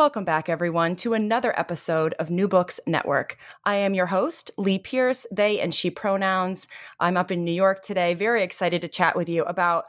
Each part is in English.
Welcome back, everyone, to another episode of New Books Network. I am your host, Lee Pierce, they and she pronouns. I'm up in New York today, very excited to chat with you about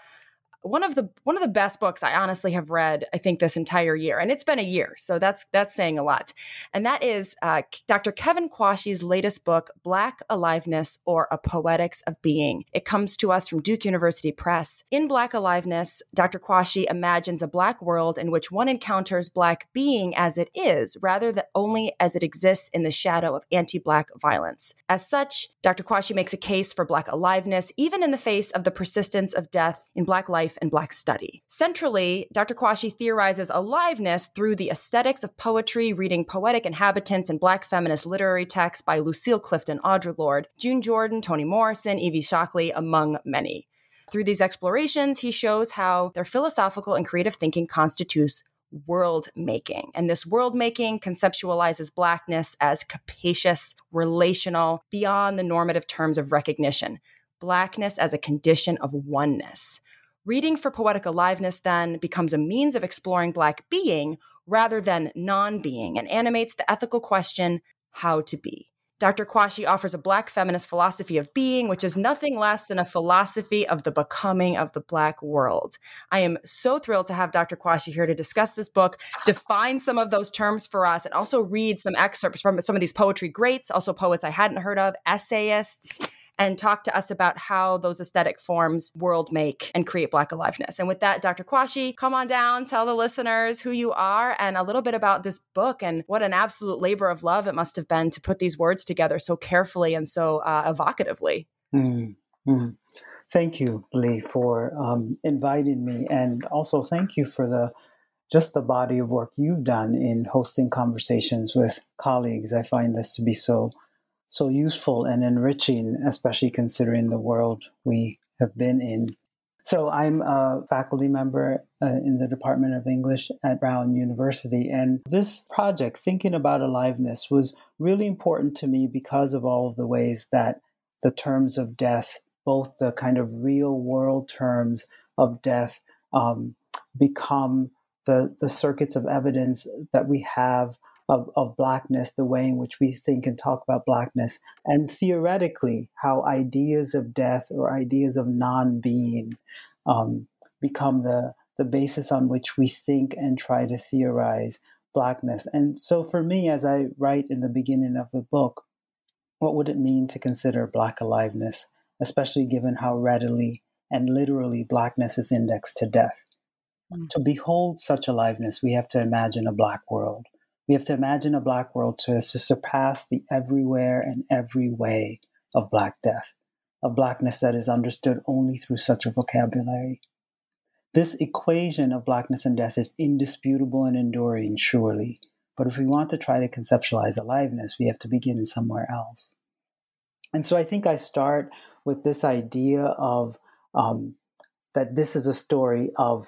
one of the one of the best books I honestly have read. I think this entire year, and it's been a year, so that's that's saying a lot. And that is uh, Dr. Kevin Quashie's latest book, Black Aliveness or A Poetics of Being. It comes to us from Duke University Press. In Black Aliveness, Dr. Quashie imagines a black world in which one encounters black being as it is, rather than only as it exists in the shadow of anti-black violence. As such, Dr. Quashie makes a case for black aliveness, even in the face of the persistence of death in black life life and Black study. Centrally, Dr. Quashie theorizes aliveness through the aesthetics of poetry, reading poetic inhabitants and Black feminist literary texts by Lucille Clifton, Audre Lorde, June Jordan, Toni Morrison, Evie Shockley, among many. Through these explorations, he shows how their philosophical and creative thinking constitutes world making. And this world making conceptualizes Blackness as capacious, relational, beyond the normative terms of recognition. Blackness as a condition of oneness. Reading for poetic aliveness then becomes a means of exploring Black being rather than non being and animates the ethical question how to be. Dr. Quashie offers a Black feminist philosophy of being, which is nothing less than a philosophy of the becoming of the Black world. I am so thrilled to have Dr. Quashie here to discuss this book, define some of those terms for us, and also read some excerpts from some of these poetry greats, also poets I hadn't heard of, essayists and talk to us about how those aesthetic forms world make and create Black aliveness. And with that, Dr. Quashie, come on down, tell the listeners who you are and a little bit about this book and what an absolute labor of love it must have been to put these words together so carefully and so uh, evocatively. Mm-hmm. Thank you, Lee, for um, inviting me, and also thank you for the just the body of work you've done in hosting conversations with colleagues. I find this to be so so useful and enriching, especially considering the world we have been in. So, I'm a faculty member uh, in the Department of English at Brown University. And this project, Thinking About Aliveness, was really important to me because of all of the ways that the terms of death, both the kind of real world terms of death, um, become the, the circuits of evidence that we have of, of blackness, the way in which we think and talk about blackness, and theoretically, how ideas of death or ideas of non being um, become the, the basis on which we think and try to theorize blackness. And so, for me, as I write in the beginning of the book, what would it mean to consider black aliveness, especially given how readily and literally blackness is indexed to death? Mm. To behold such aliveness, we have to imagine a black world we have to imagine a black world to surpass the everywhere and every way of black death, a blackness that is understood only through such a vocabulary. This equation of blackness and death is indisputable and enduring, surely. But if we want to try to conceptualize aliveness, we have to begin somewhere else. And so I think I start with this idea of um, that this is a story of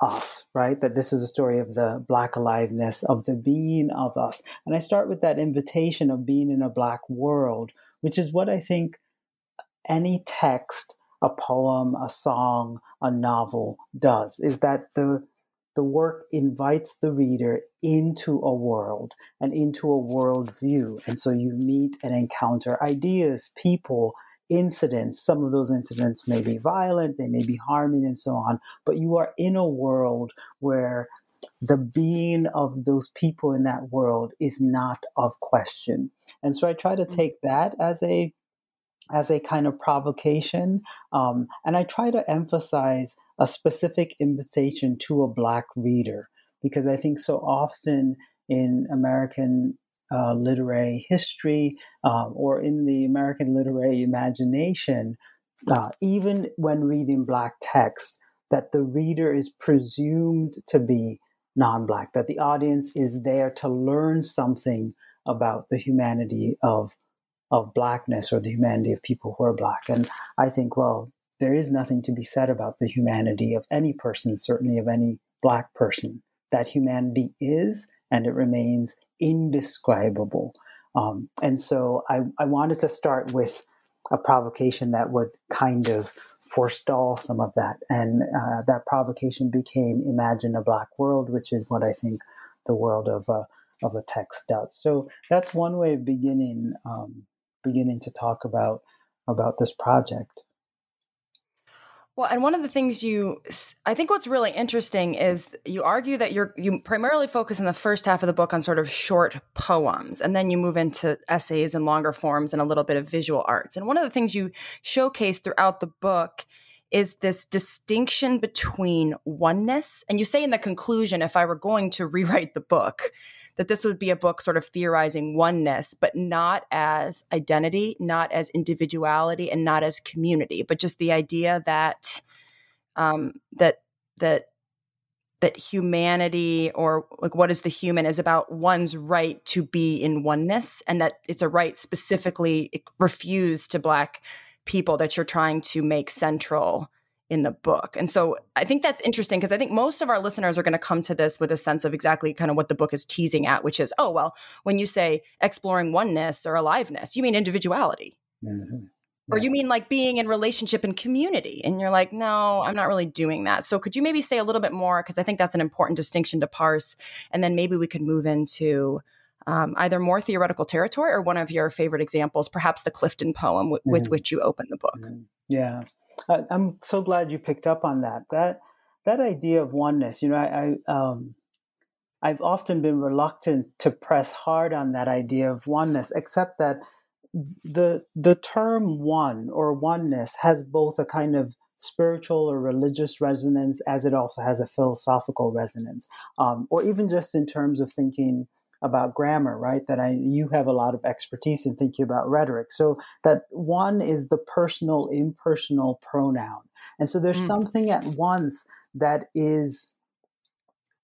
us, right? That this is a story of the Black aliveness, of the being of us. And I start with that invitation of being in a Black world, which is what I think any text, a poem, a song, a novel does, is that the the work invites the reader into a world and into a world view. And so you meet and encounter ideas, people, incidents. Some of those incidents may be violent, they may be harming, and so on. But you are in a world where the being of those people in that world is not of question. And so I try to mm. take that as a as a kind of provocation, um, and I try to emphasize a specific invitation to a black reader because I think so often in American uh, literary history um, or in the American literary imagination, uh, even when reading black texts, that the reader is presumed to be non-black that the audience is there to learn something about the humanity of of blackness or the humanity of people who are black. And i think well there is nothing to be said about the humanity of any person certainly of any black person. That humanity is and it remains indescribable um, and so I, I wanted to start with a provocation that would kind of forestall some of that. And uh, that provocation became Imagine a Black World, which is what I think the world of a, of a text does. So that's one way of beginning um, beginning to talk about about this project. Well, and one of the things you, I think what's really interesting is you argue that you're, you primarily focus in the first half of the book on sort of short poems, and then you move into essays and longer forms and a little bit of visual arts. And one of the things you showcase throughout the book is this distinction between oneness. And you say in the conclusion, if I were going to rewrite the book, that this would be a book sort of theorizing oneness, but not as identity, not as individuality, and not as community, but just the idea that um, that that that humanity or like what is the human is about one's right to be in oneness and that it's a right specifically refused to black people that you're trying to make central in the book. And so I think that's interesting because I think most of our listeners are going to come to this with a sense of exactly kind of what the book is teasing at, which is, oh, well, when you say exploring oneness or aliveness, you mean individuality. Mm-hmm. Yeah. Or you mean like being in relationship and community. And you're like, no, I'm not really doing that. So could you maybe say a little bit more? Because I think that's an important distinction to parse. And then maybe we could move into um, either more theoretical territory or one of your favorite examples, perhaps the Clifton poem w- mm-hmm. with which you open the book. Mm-hmm. Yeah. I, am so glad you picked up on that. That that idea of oneness. You know, I, I um, I've often been reluctant to press hard on that idea of oneness, except that the the term one or oneness has both a kind of spiritual or religious resonance as it also has a philosophical resonance, um, or even just in terms of thinking about grammar, right? That I you have a lot of expertise in thinking about rhetoric. So that one is the personal impersonal pronoun. And so there's mm. something at once that is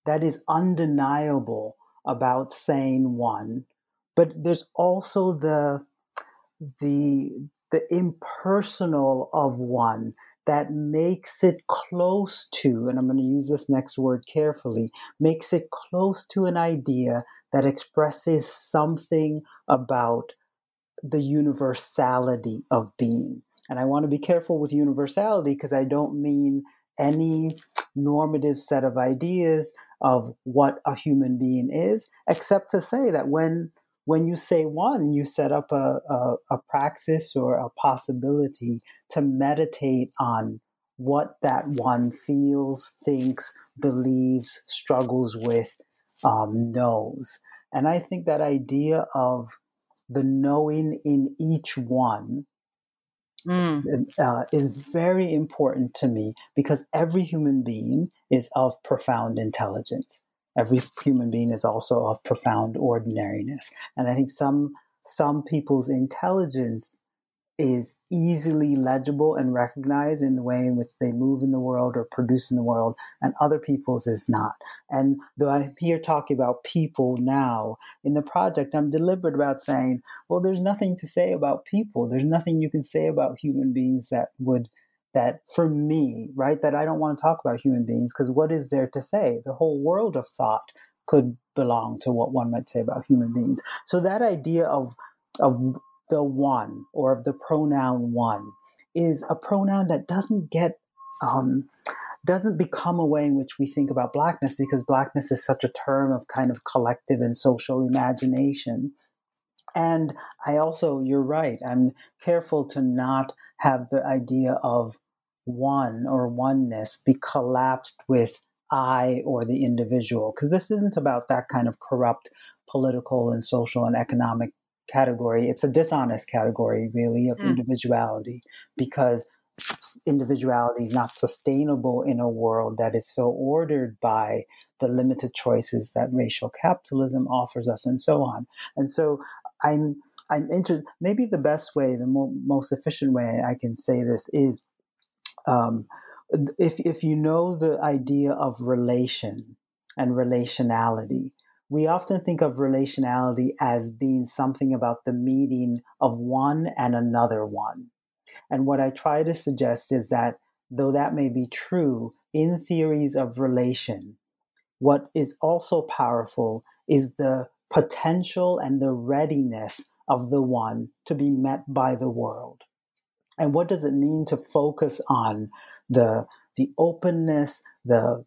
that is undeniable about saying one, but there's also the the the impersonal of one that makes it close to, and I'm going to use this next word carefully, makes it close to an idea that expresses something about the universality of being. And I want to be careful with universality because I don't mean any normative set of ideas of what a human being is, except to say that when when you say one, you set up a, a, a praxis or a possibility to meditate on what that one feels, thinks, believes, struggles with, um, knows. And I think that idea of the knowing in each one mm. uh, is very important to me because every human being is of profound intelligence. Every human being is also of profound ordinariness. And I think some some people's intelligence is easily legible and recognized in the way in which they move in the world or produce in the world, and other people's is not. And though I'm here talking about people now in the project, I'm deliberate about saying, well, there's nothing to say about people. There's nothing you can say about human beings that would that for me, right, that I don't want to talk about human beings because what is there to say? The whole world of thought could belong to what one might say about human beings. So that idea of of the one or of the pronoun one is a pronoun that doesn't get um, doesn't become a way in which we think about blackness because blackness is such a term of kind of collective and social imagination. And i also you're right i'm careful to not have the idea of one or oneness be collapsed with I or the individual, because this isn't about that kind of corrupt political and social and economic category. It's a dishonest category, really, of mm. individuality, because individuality is not sustainable in a world that is so ordered by the limited choices that racial capitalism offers us, and so on. And so, I'm I'm interested. Maybe the best way, the mo- most efficient way I can say this is, um, if if you know the idea of relation and relationality, we often think of relationality as being something about the meeting of one and another one. And what I try to suggest is that though that may be true in theories of relation, what is also powerful is the potential and the readiness of the one to be met by the world. And what does it mean to focus on the, the openness, the,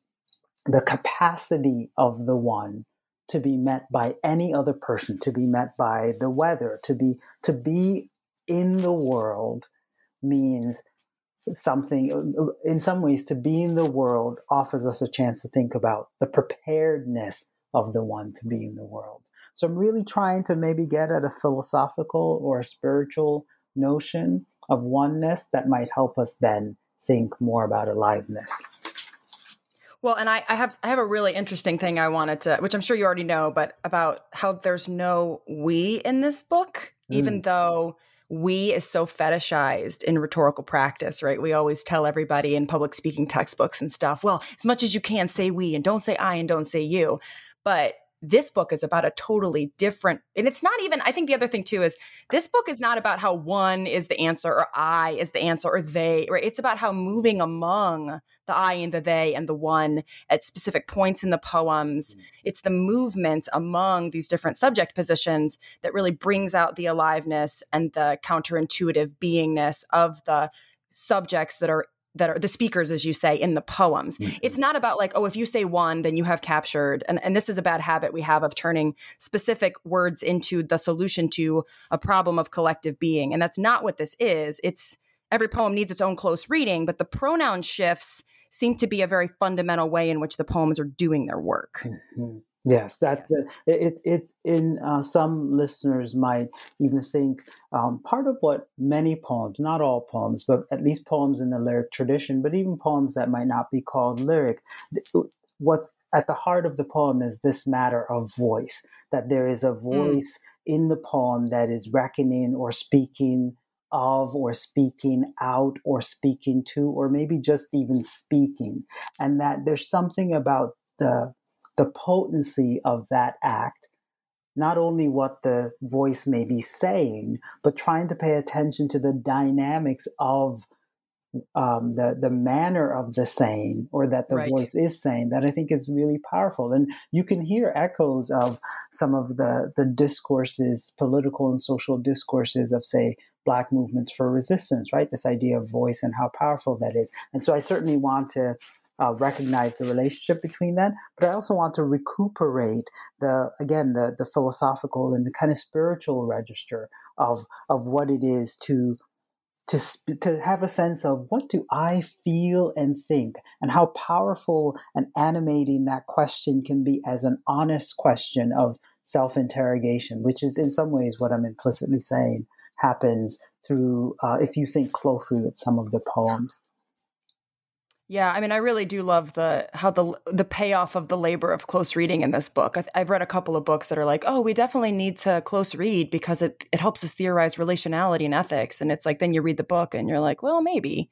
the capacity of the one to be met by any other person, to be met by the weather, to be to be in the world means something uh, in some ways to be in the world offers us a chance to think about the preparedness of the one to be in the world so I'm really trying to maybe get at a philosophical or a spiritual notion of oneness that might help us then think more about aliveness. Well, and I, I, have I have a really interesting thing I wanted to, which I'm sure you already know, but about how there's no we in this book, mm. even though we is so fetishized in rhetorical practice, right? We always tell everybody in public speaking textbooks and stuff, well, as much as you can, say we and don't say I and don't say you. But this book is about a totally different and it's not even i think the other thing too is this book is not about how one is the answer or i is the answer or they right it's about how moving among the i and the they and the one at specific points in the poems mm-hmm. it's the movement among these different subject positions that really brings out the aliveness and the counterintuitive beingness of the subjects that are that are the speakers as you say in the poems mm-hmm. it's not about like oh if you say one then you have captured and, and this is a bad habit we have of turning specific words into the solution to a problem of collective being and that's not what this is it's every poem needs its own close reading but the pronoun shifts seem to be a very fundamental way in which the poems are doing their work mm-hmm. Yes, that yes. it, it in uh, some listeners might even think um, part of what many poems, not all poems, but at least poems in the lyric tradition, but even poems that might not be called lyric, what's at the heart of the poem is this matter of voice. That there is a mm. voice mm. in the poem that is reckoning or speaking of or speaking out or speaking to or maybe just even speaking and that there's something about the the potency of that act, not only what the voice may be saying, but trying to pay attention to the dynamics of um, the the manner of the saying or that the right. voice is saying that I think is really powerful. And you can hear echoes of some of the the discourses, political and social discourses of say black movements for resistance, right? This idea of voice and how powerful that is. And so I certainly want to uh, recognize the relationship between that, but I also want to recuperate the again the the philosophical and the kind of spiritual register of of what it is to to to have a sense of what do I feel and think, and how powerful and animating that question can be as an honest question of self interrogation, which is in some ways what I'm implicitly saying happens through uh, if you think closely with some of the poems. Yeah, I mean, I really do love the how the the payoff of the labor of close reading in this book. I, have read a couple of books that are like, oh, we definitely need to close read because it it helps us theorize relationality and ethics. And it's like then you read the book and you're like, well, maybe,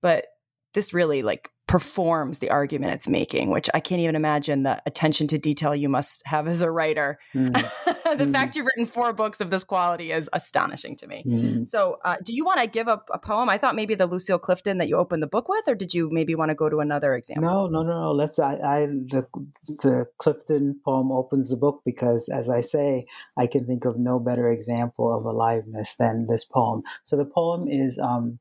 but this really like performs the argument it's making, which I can't even imagine the attention to detail you must have as a writer. Mm. the mm. fact you've written four books of this quality is astonishing to me. Mm. So, uh, do you want to give up a, a poem? I thought maybe the Lucille Clifton that you opened the book with, or did you maybe want to go to another example? No, no, no, no. Let's. I, I the the Clifton poem opens the book because, as I say, I can think of no better example of aliveness than this poem. So the poem is. Um,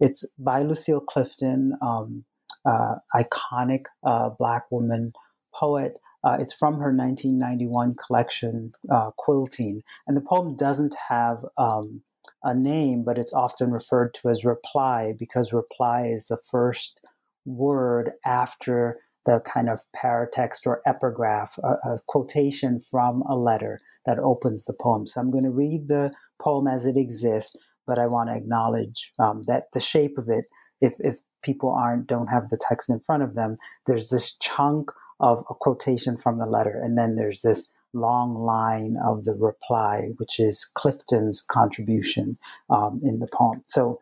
it's by Lucille Clifton. Um, iconic uh, Black woman poet. Uh, it's from her 1991 collection, uh, Quilting. And the poem doesn't have um, a name, but it's often referred to as Reply because reply is the first word after the kind of paratext or epigraph, a, a quotation from a letter that opens the poem. So I'm going to read the poem as it exists, but I want to acknowledge um, that the shape of it, if, if people aren't don't have the text in front of them, there's this chunk of a quotation from the letter, and then there's this long line of the reply, which is Clifton's contribution um, in the poem. So,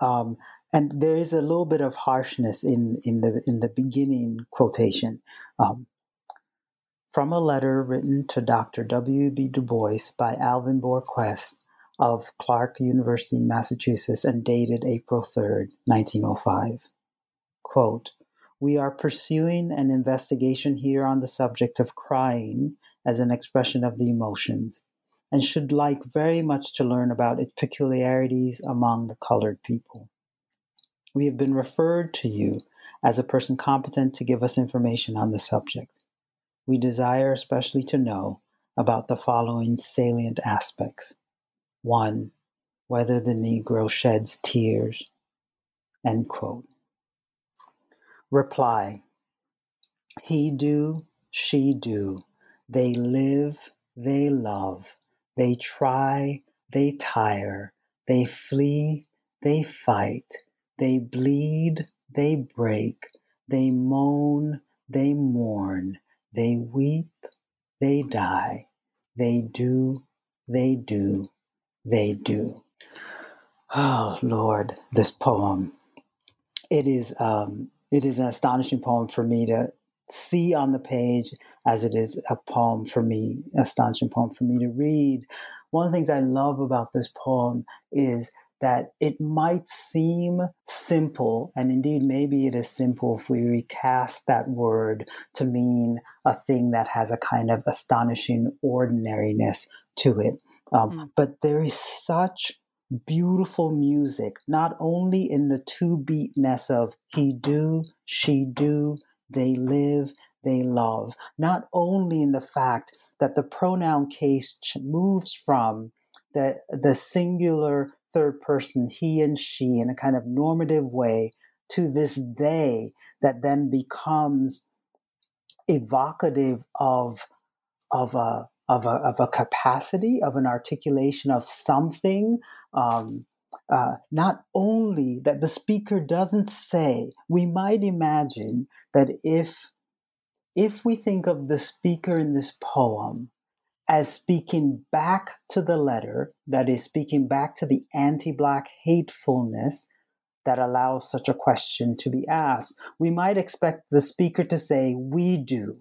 um, and there is a little bit of harshness in in the in the beginning quotation. Um, from a letter written to Dr. W.B. Du Bois by Alvin Borgquist of Clark University, Massachusetts, and dated April 3, 1905. Quote, we are pursuing an investigation here on the subject of crying as an expression of the emotions, and should like very much to learn about its peculiarities among the colored people. We have been referred to you as a person competent to give us information on the subject. We desire especially to know about the following salient aspects. 1. Whether the Negro sheds tears. End quote. Reply He do, she do. They live, they love. They try, they tire. They flee, they fight. They bleed, they break. They moan, they mourn. They weep, they die. They do, they do, they do. Oh Lord, this poem. It is um, it is an astonishing poem for me to see on the page as it is a poem for me, astonishing poem for me to read. One of the things I love about this poem is that it might seem simple, and indeed, maybe it is simple if we recast that word to mean a thing that has a kind of astonishing ordinariness to it. Um, mm. But there is such beautiful music, not only in the two beatness of he do, she do, they live, they love, not only in the fact that the pronoun case moves from the, the singular third person, he and she, in a kind of normative way, to this they that then becomes evocative of, of a of a, of a capacity, of an articulation of something. Um, uh, not only that the speaker doesn't say, we might imagine that if if we think of the speaker in this poem as speaking back to the letter, that is, speaking back to the anti Black hatefulness that allows such a question to be asked, we might expect the speaker to say, We do,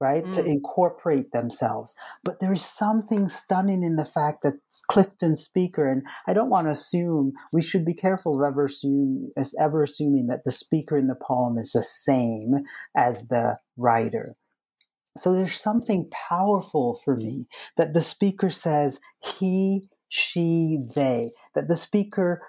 right? Mm. To incorporate themselves. But there is something stunning in the fact that Clifton's speaker, and I don't want to assume, we should be careful of ever assume as ever assuming that the speaker in the poem is the same as the writer. So there's something powerful for me that the speaker says he, she, they, that the speaker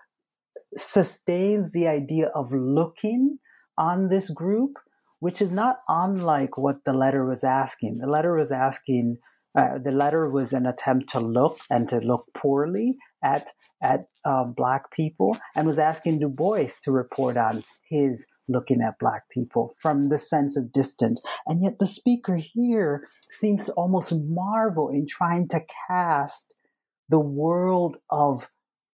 sustains the idea of looking on this group which is not unlike what the letter was asking. The letter was asking, uh, the letter was an attempt to look and to look poorly at at uh, black people, and was asking Du Bois to report on his looking at black people from the sense of distance. And yet, the speaker here seems to almost marvel in trying to cast the world of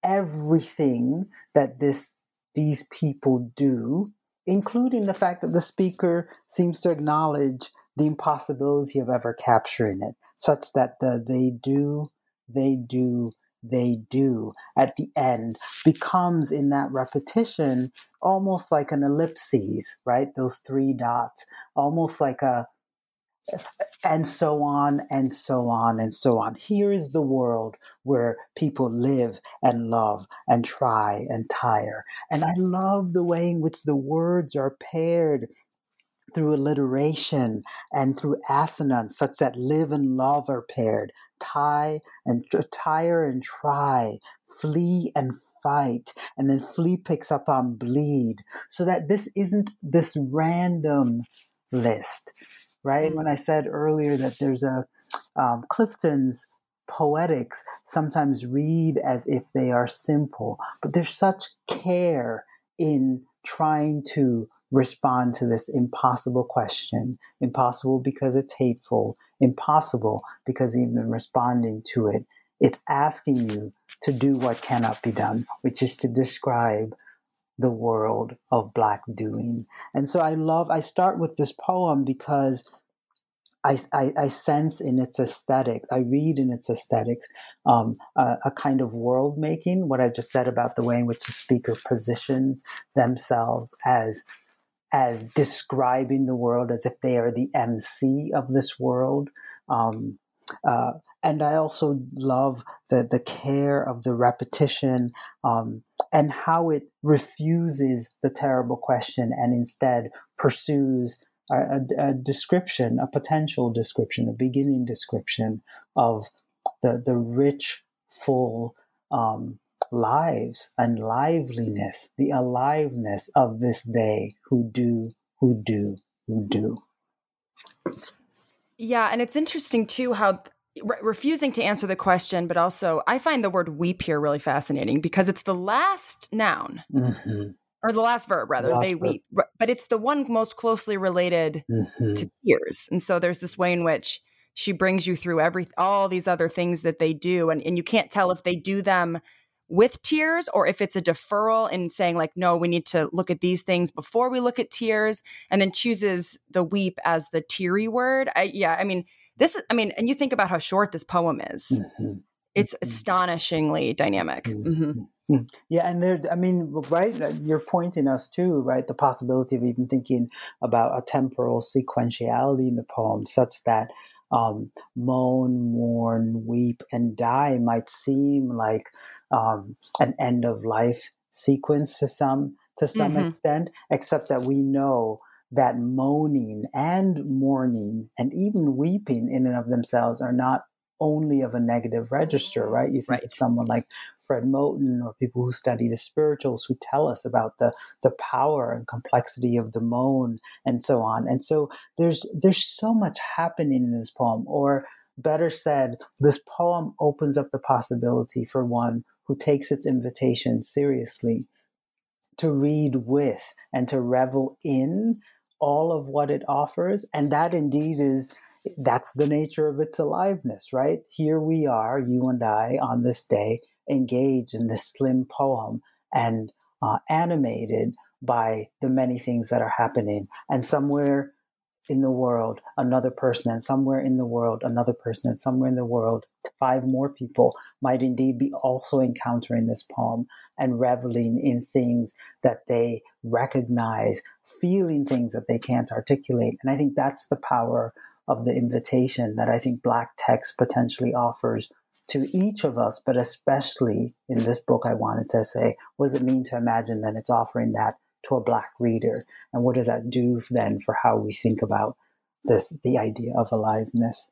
everything that this these people do including the fact that the speaker seems to acknowledge the impossibility of ever capturing it, such that the they do, they do, they do at the end becomes in that repetition almost like an ellipses, right? Those three dots, almost like a and so on and so on and so on. Here is the world where people live and love and try and tire. And I love the way in which the words are paired through alliteration and through assonance, such that live and love are paired, tie and tire and try, flee and fight, and then flee picks up on bleed, so that this isn't this random list right? When I said earlier that there's a um, Clifton's poetics sometimes read as if they are simple, but there's such care in trying to respond to this impossible question. Impossible because it's hateful, impossible because even responding to it, it's asking you to do what cannot be done, which is to describe the world of Black doing. And so I love, I start with this poem because I, I, I, sense in its aesthetic, I read in its aesthetics um, a, a, kind of world making, what I just said about the way in which the speaker positions themselves as as describing the world as if they are the MC of this world. Um, uh, and I also love the, the care of the repetition um, and how it refuses the terrible question and instead pursues a, a, a, description, a potential description, a beginning description of the, the rich, full um, lives and liveliness, the aliveness of this they who do, who do, who do. Yeah, and it's interesting too how re- refusing to answer the question, but also I find the word weep here really fascinating because it's the last noun. Mm-hmm. Or the last verb, rather, last they verb. weep, but it's the one most closely related mm-hmm. to tears. And so there's this way in which she brings you through every all these other things that they do, and, and you can't tell if they do them with tears or if it's a deferral and saying like no we need to look at these things before we look at tears and then chooses the weep as the teary word I, yeah i mean this is i mean and you think about how short this poem is mm-hmm. it's mm-hmm. astonishingly dynamic mm-hmm. mm-hmm. mm-hmm. yeah and there i mean right you're pointing us to right the possibility of even thinking about a temporal sequentiality in the poem such that um, moan, mourn, weep, and die might seem like um, an end of life sequence to some to some mm-hmm. extent, except that we know that moaning and mourning and even weeping in and of themselves are not only of a negative register, right? You think right. of someone like Fred Moten or people who study the spirituals who tell us about the the power and complexity of the moan and so on. And so there's there's so much happening in this poem, or better said, this poem opens up the possibility for one who takes its invitation seriously to read with and to revel in all of what it offers. And that indeed is that's the nature of its aliveness, right? Here we are, you and I, on this day, engaged in this slim poem and uh, animated by the many things that are happening. And somewhere in the world, another person, and somewhere in the world, another person, and somewhere in the world, five more people might indeed be also encountering this poem and reveling in things that they recognize, feeling things that they can't articulate. And I think that's the power of the invitation that I think Black text potentially offers to each of us, but especially in this book, I wanted to say, what does it mean to imagine that it's offering that to a black reader and what does that do then for how we think about this the idea of aliveness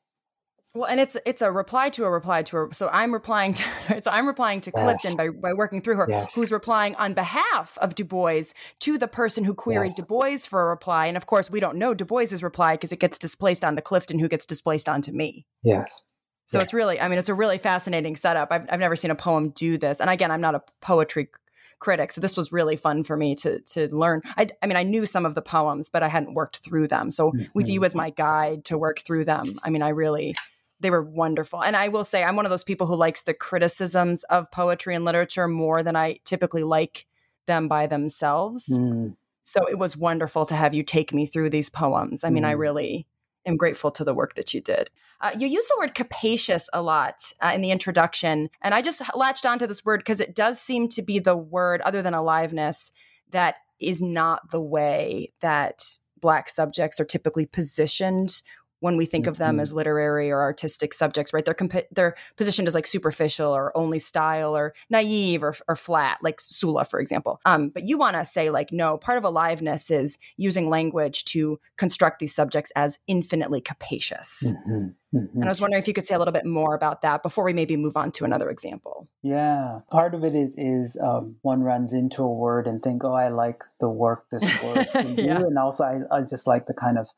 well and it's it's a reply to a reply to a so i'm replying to so i'm replying to yes. clifton by, by working through her yes. who's replying on behalf of du bois to the person who queried yes. du bois for a reply and of course we don't know du bois's reply because it gets displaced onto clifton who gets displaced onto me yes so it's really, I mean, it's a really fascinating setup. I've, I've never seen a poem do this. And again, I'm not a poetry critic. So this was really fun for me to to learn. I, I mean, I knew some of the poems, but I hadn't worked through them. So mm-hmm. with you as my guide to work through them, I mean, I really they were wonderful. And I will say, I'm one of those people who likes the criticisms of poetry and literature more than I typically like them by themselves. Mm. So it was wonderful to have you take me through these poems. I mean, mm. I really am grateful to the work that you did. Uh, you use the word capacious a lot uh, in the introduction, and I just latched onto this word because it does seem to be the word, other than aliveness, that is not the way that Black subjects are typically positioned when we think mm-hmm. of them mm-hmm. as literary or artistic subjects, right? They're comp- they're positioned as like superficial or only style or naive or, or flat, like Sula, for example. Um, but you want to say like, no, part of aliveness is using language to construct these subjects as infinitely capacious. Mm-hmm. Mm-hmm. And I was wondering if you could say a little bit more about that before we maybe move on to another example. Yeah, part of it is is um, one runs into a word and think, oh, I like the work this word can do, yeah. and also I, I just like the kind of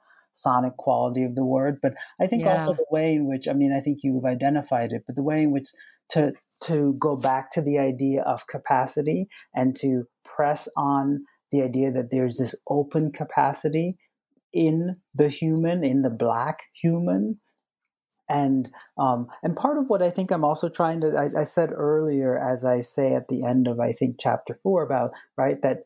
sonic quality of the word, but I think yeah. also the way in which I mean I think you've identified it, but the way in which to to go back to the idea of capacity and to press on the idea that there's this open capacity in the human, in the black human. And um, and part of what I think I'm also trying to I, I said earlier, as I say at the end of I think chapter four about right that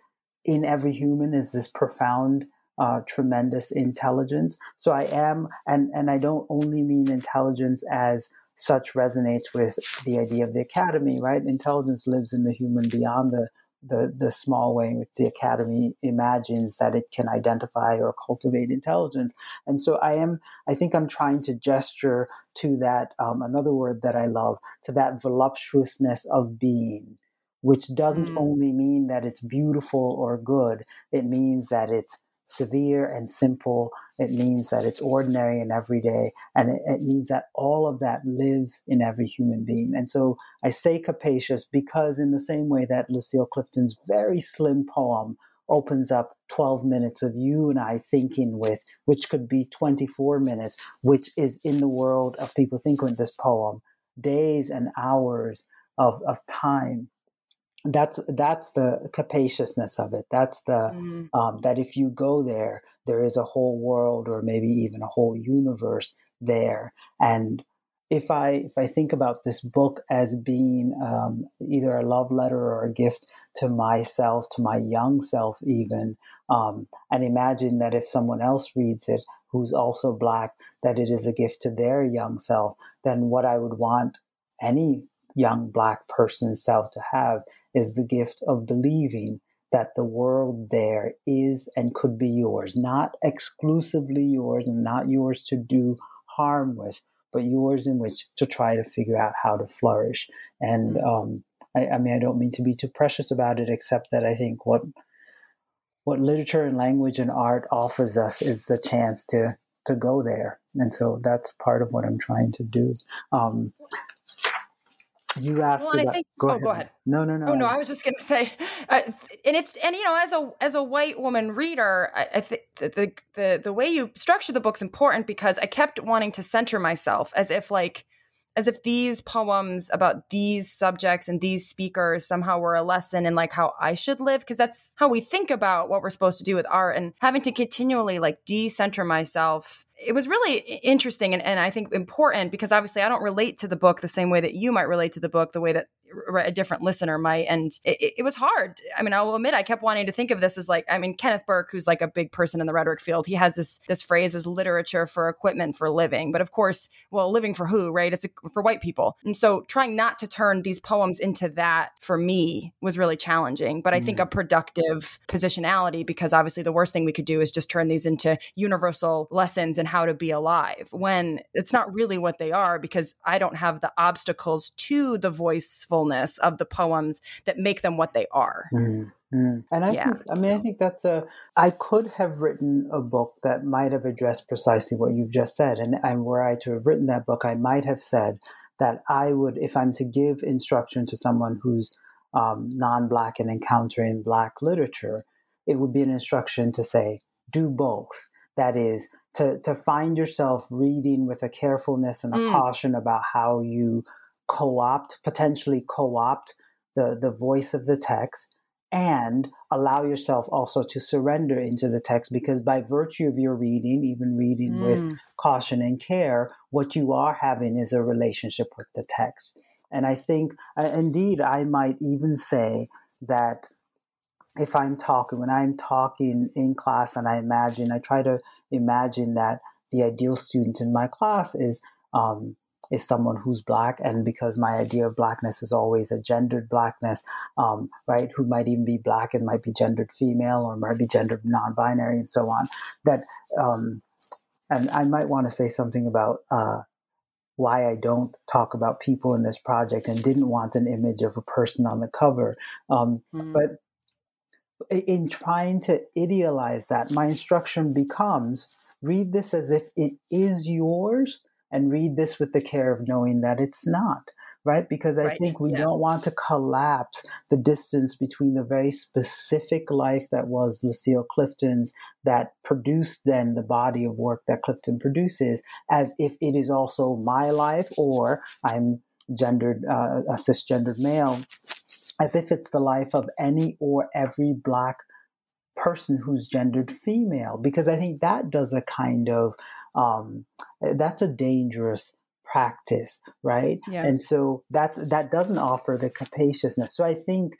in every human is this profound uh, tremendous intelligence. So I am, and and I don't only mean intelligence as such resonates with the idea of the academy, right? Intelligence lives in the human beyond the the, the small way in which the academy imagines that it can identify or cultivate intelligence. And so I am, I think I'm trying to gesture to that, um, another word that I love, to that voluptuousness of being, which doesn't mm. only mean that it's beautiful or good, it means that it's severe and simple. It means that it's ordinary and everyday. And it, it, means that all of that lives in every human being. And so I say capacious because, in the same way that Lucille Clifton's very slim poem opens up 12 minutes of you and I thinking with, which could be 24 minutes, which is in the world of people thinking with this poem, days and hours of, of time that's that's the capaciousness of it that's the mm. um, that if you go there there is a whole world or maybe even a whole universe there and if i if i think about this book as being um, either a love letter or a gift to myself to my young self even um, and imagine that if someone else reads it who's also black that it is a gift to their young self then what i would want any young black person's self to have is the gift of believing that the world there is and could be yours, not exclusively yours and not yours to do harm with, but yours in which to try to figure out how to flourish. And mm. um, I, I mean, I don't mean to be too precious about it, except that I think what what literature and language and art offers us is the chance to to go there, and so that's part of what I'm trying to do. Um, you asked well, about. Think, go, oh, ahead. go ahead. No, no, no. Oh no, I was just going to say, uh, and it's and you know, as a as a white woman reader, I, I think the, the the way you structure the book's important because I kept wanting to center myself as if like as if these poems about these subjects and these speakers somehow were a lesson in like how I should live because that's how we think about what we're supposed to do with art and having to continually like decenter myself it was really interesting and, and I think important because obviously I don't relate to the book the same way that you might relate to the book, the way that a different listener might. And it, it, was hard. I mean, I'll admit I kept wanting to think of this as like, I mean, Kenneth Burke, who's like a big person in the rhetoric field, he has this this phrase as literature for equipment for living. But of course, well, living for who, right? It's a, for white people. And so trying not to turn these poems into that for me was really challenging. But I think a mm. productive positionality because obviously the worst thing we could do is just turn these into universal lessons in how to be alive when it's not really what they are because I don't have the obstacles to the voicefulness of the poems that make them what they are. Mm-hmm. And I yeah, think, I mean, so. I think that's a. I could have written a book that might have addressed precisely what you've just said, and and were I to have written that book, I might have said that I would, if I'm to give instruction to someone who's um, non-black and encountering black literature, it would be an instruction to say, do both. That is, to, to find yourself reading with a carefulness and a mm. caution about how you co-opt, potentially co-opt the, the voice of the text and allow yourself also to surrender into the text because by virtue of your reading, even reading mm. with caution and care, what you are having is a relationship with the text. And I think, uh, indeed, I might even say that if I'm talking, when I'm talking in class and I imagine, I try to imagine that the ideal student in my class is um, is someone who's black and because my idea of blackness is always a gendered blackness um, right who might even be black and might be gendered female or might be gendered non-binary and so on that um, and i might want to say something about uh, why i don't talk about people in this project and didn't want an image of a person on the cover um, mm. but in trying to idealize that my instruction becomes read this as if it is yours and read this with the care of knowing that it's not right because i right. think we yeah. don't want to collapse the distance between the very specific life that was lucille clifton's that produced then the body of work that clifton produces as if it is also my life or i'm gendered uh, a cisgendered male as if it's the life of any or every black person who's gendered female because I think that does a kind of um, that's a dangerous practice, right? Yeah. And so that that doesn't offer the capaciousness. So I think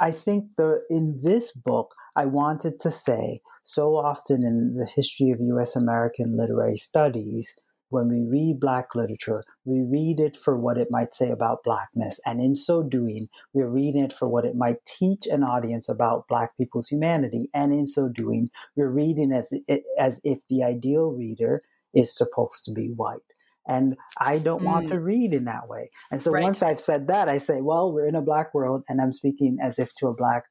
I think the in this book I wanted to say so often in the history of US American literary studies when we read Black literature, we read it for what it might say about Blackness. And in so doing, we're reading it for what it might teach an audience about Black people's humanity. And in so doing, we're reading as, as if the ideal reader is supposed to be white. And I don't mm. want to read in that way. And so right. once I've said that, I say, well, we're in a Black world, and I'm speaking as if to a Black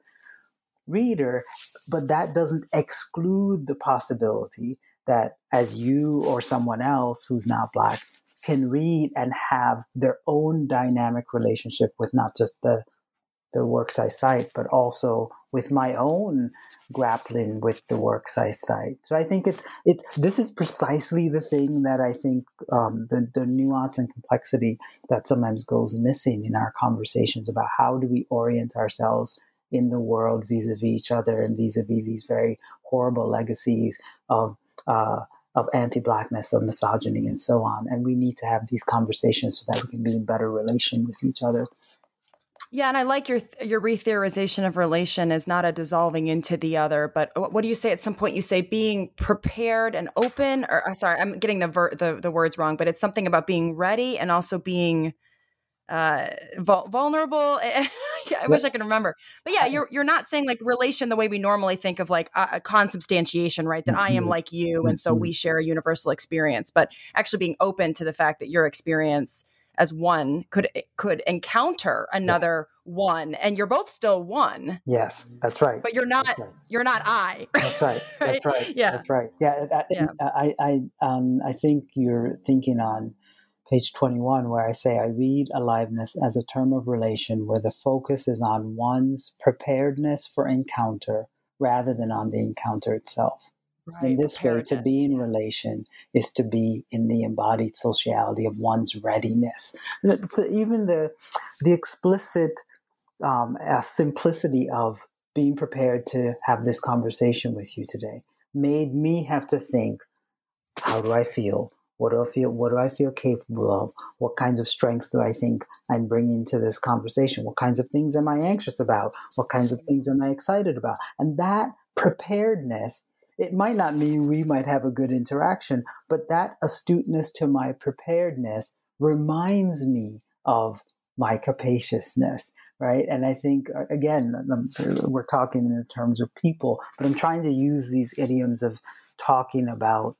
reader, but that doesn't exclude the possibility that as you or someone else who's not black can read and have their own dynamic relationship with not just the the works I cite, but also with my own grappling with the works I cite. So I think it's it's this is precisely the thing that I think um, the the nuance and complexity that sometimes goes missing in our conversations about how do we orient ourselves in the world vis-a-vis each other and vis-a-vis these very horrible legacies of uh, of anti-blackness, of misogyny, and so on. And we need to have these conversations so that we can be in better relation with each other. Yeah, and I like your your retheorization of relation is not a dissolving into the other, but what do you say at some point? You say being prepared and open, or sorry, I'm getting the ver- the the words wrong, but it's something about being ready and also being uh, vul- vulnerable. I wish I could remember, but yeah, you're you're not saying like relation the way we normally think of like a, consubstantiation, right? That mm-hmm. I am mm-hmm. like you, and so we mm-hmm. share a universal experience. But actually being open to the fact that your experience as one could eh, could encounter another yes. one, and you're both still one. Yes, that's right. But you're not right. you're not I. That's right. right. That's right. Yeah. That's right. Yeah. I, yeah. I I um I think you're thinking on page 21, where I say, I read aliveness as a term of relation where the focus is on one's preparedness for encounter rather than on the encounter itself. Right, in this way, to be in relation is to be in the embodied sociality of one's readiness. Even the, the explicit um, uh, simplicity of being prepared to have this conversation with you today made me have to think how do I feel? What do I feel? What do I feel capable of? What kinds of strengths do I think I'm bringing to this conversation? What kinds of things am I anxious about? What kinds of things am I excited about? And that preparedness, it might not mean we might have a good interaction, but that astuteness to my preparedness reminds me of my capaciousness, right? And I think, uh, again, we're talking in terms of people, but I'm trying to use these idioms of talking about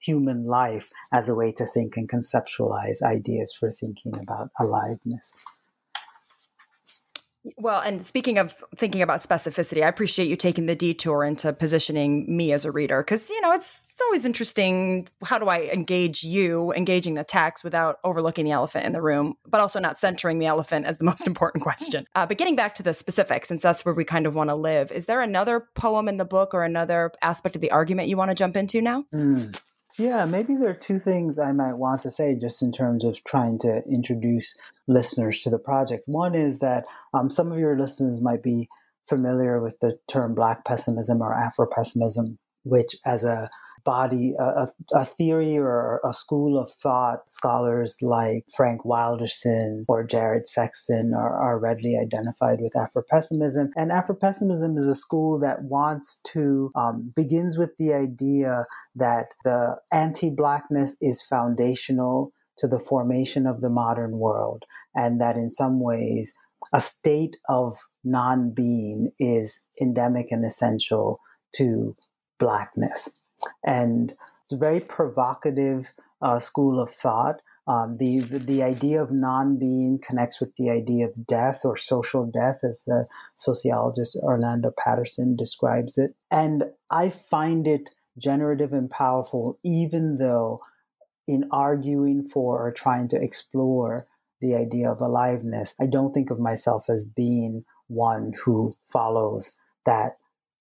human life as a way to think and conceptualize ideas for thinking about aliveness. Well, and speaking of thinking about specificity, I appreciate you taking the detour into positioning me as a reader because you know it's it's always interesting. How do I engage you, engaging the text without overlooking the elephant in the room, but also not centering the elephant as the most important question? Uh, but getting back to the specifics, since that's where we kind of want to live, is there another poem in the book or another aspect of the argument you want to jump into now? Mm. Yeah, maybe there are two things I might want to say just in terms of trying to introduce listeners to the project. One is that um, some of your listeners might be familiar with the term Black pessimism or Afro pessimism, which, as a body, a, a, theory or a school of thought, scholars like Frank Wilderson or Jared Sexton are, are readily identified with Afropessimism. And Afropessimism is a school that wants to, um, begins with the idea that the anti Blackness is foundational to the formation of the modern world, and that in some ways, a state of non being is endemic and essential to Blackness and it's a very provocative uh, school of thought. Um, the, the, the idea of non-being connects with the idea of death or social death, as the sociologist Orlando Patterson describes it. And I find it generative and powerful, even though in arguing for or trying to explore the idea of aliveness, I don't think of myself as being one who follows that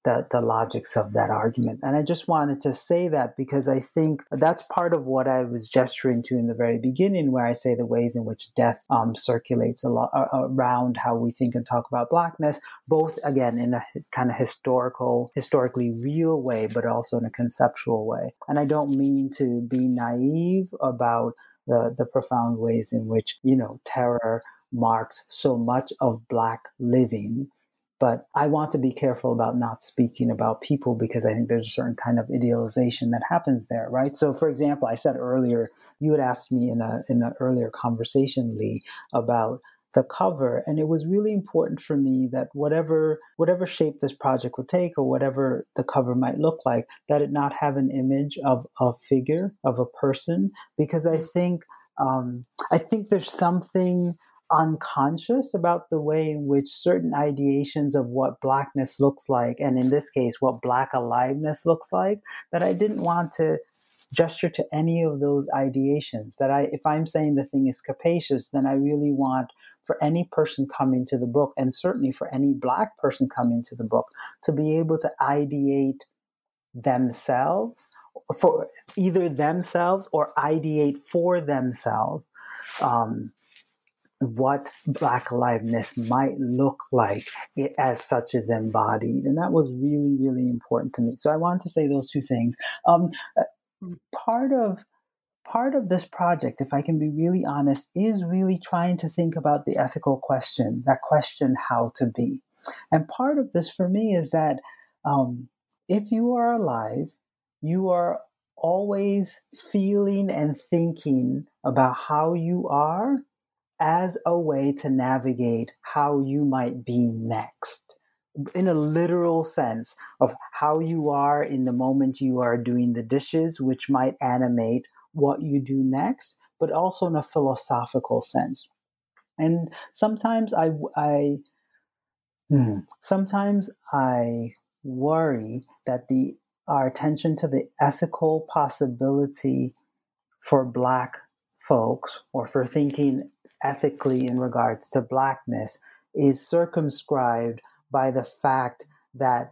the, the logics of that argument. And I just wanted to say that because I think that's part of what I was gesturing to in the very beginning, where I say the ways in which death um, circulates a lot around how we think and talk about blackness, both again in a kind of historical, historically real way, but also in a conceptual way. And I don't mean to be naive about the, the profound ways in which, you know, terror marks so much of Black living. But I want to be careful about not speaking about people because I think there's a certain kind of idealization that happens there, right? So, for example, I said earlier, you had asked me in a in an earlier conversation, Lee, about the cover and it was really important for me that whatever whatever shape this project would take or whatever the cover might look like that it not have an image of a figure of a person because i think um, i think there's something unconscious about the way in which certain ideations of what blackness looks like, and in this case, what black aliveness looks like, that I didn't want to gesture to any of those ideations. That I, if I'm saying the thing is capacious, then I really want for any person coming to the book, and certainly for any black person coming to the book, to be able to ideate themselves for either themselves or ideate for themselves um, what black aliveness might look like as such is embodied and that was really really important to me. So i wanted to say those two things. Um, uh, part of part of this project if i can be really honest is really trying to think about the ethical question that question how to be. And part of this for me is that um, if you are alive you are always feeling and thinking about how you are as a way to navigate how you might be next in a literal sense of how you are in the moment you are doing the dishes, which might animate what you do next, but also in a philosophical sense. And sometimes I, I hmm, sometimes I worry that the our attention to the ethical possibility for Black folks or for thinking ethically in regards to blackness is circumscribed by the fact that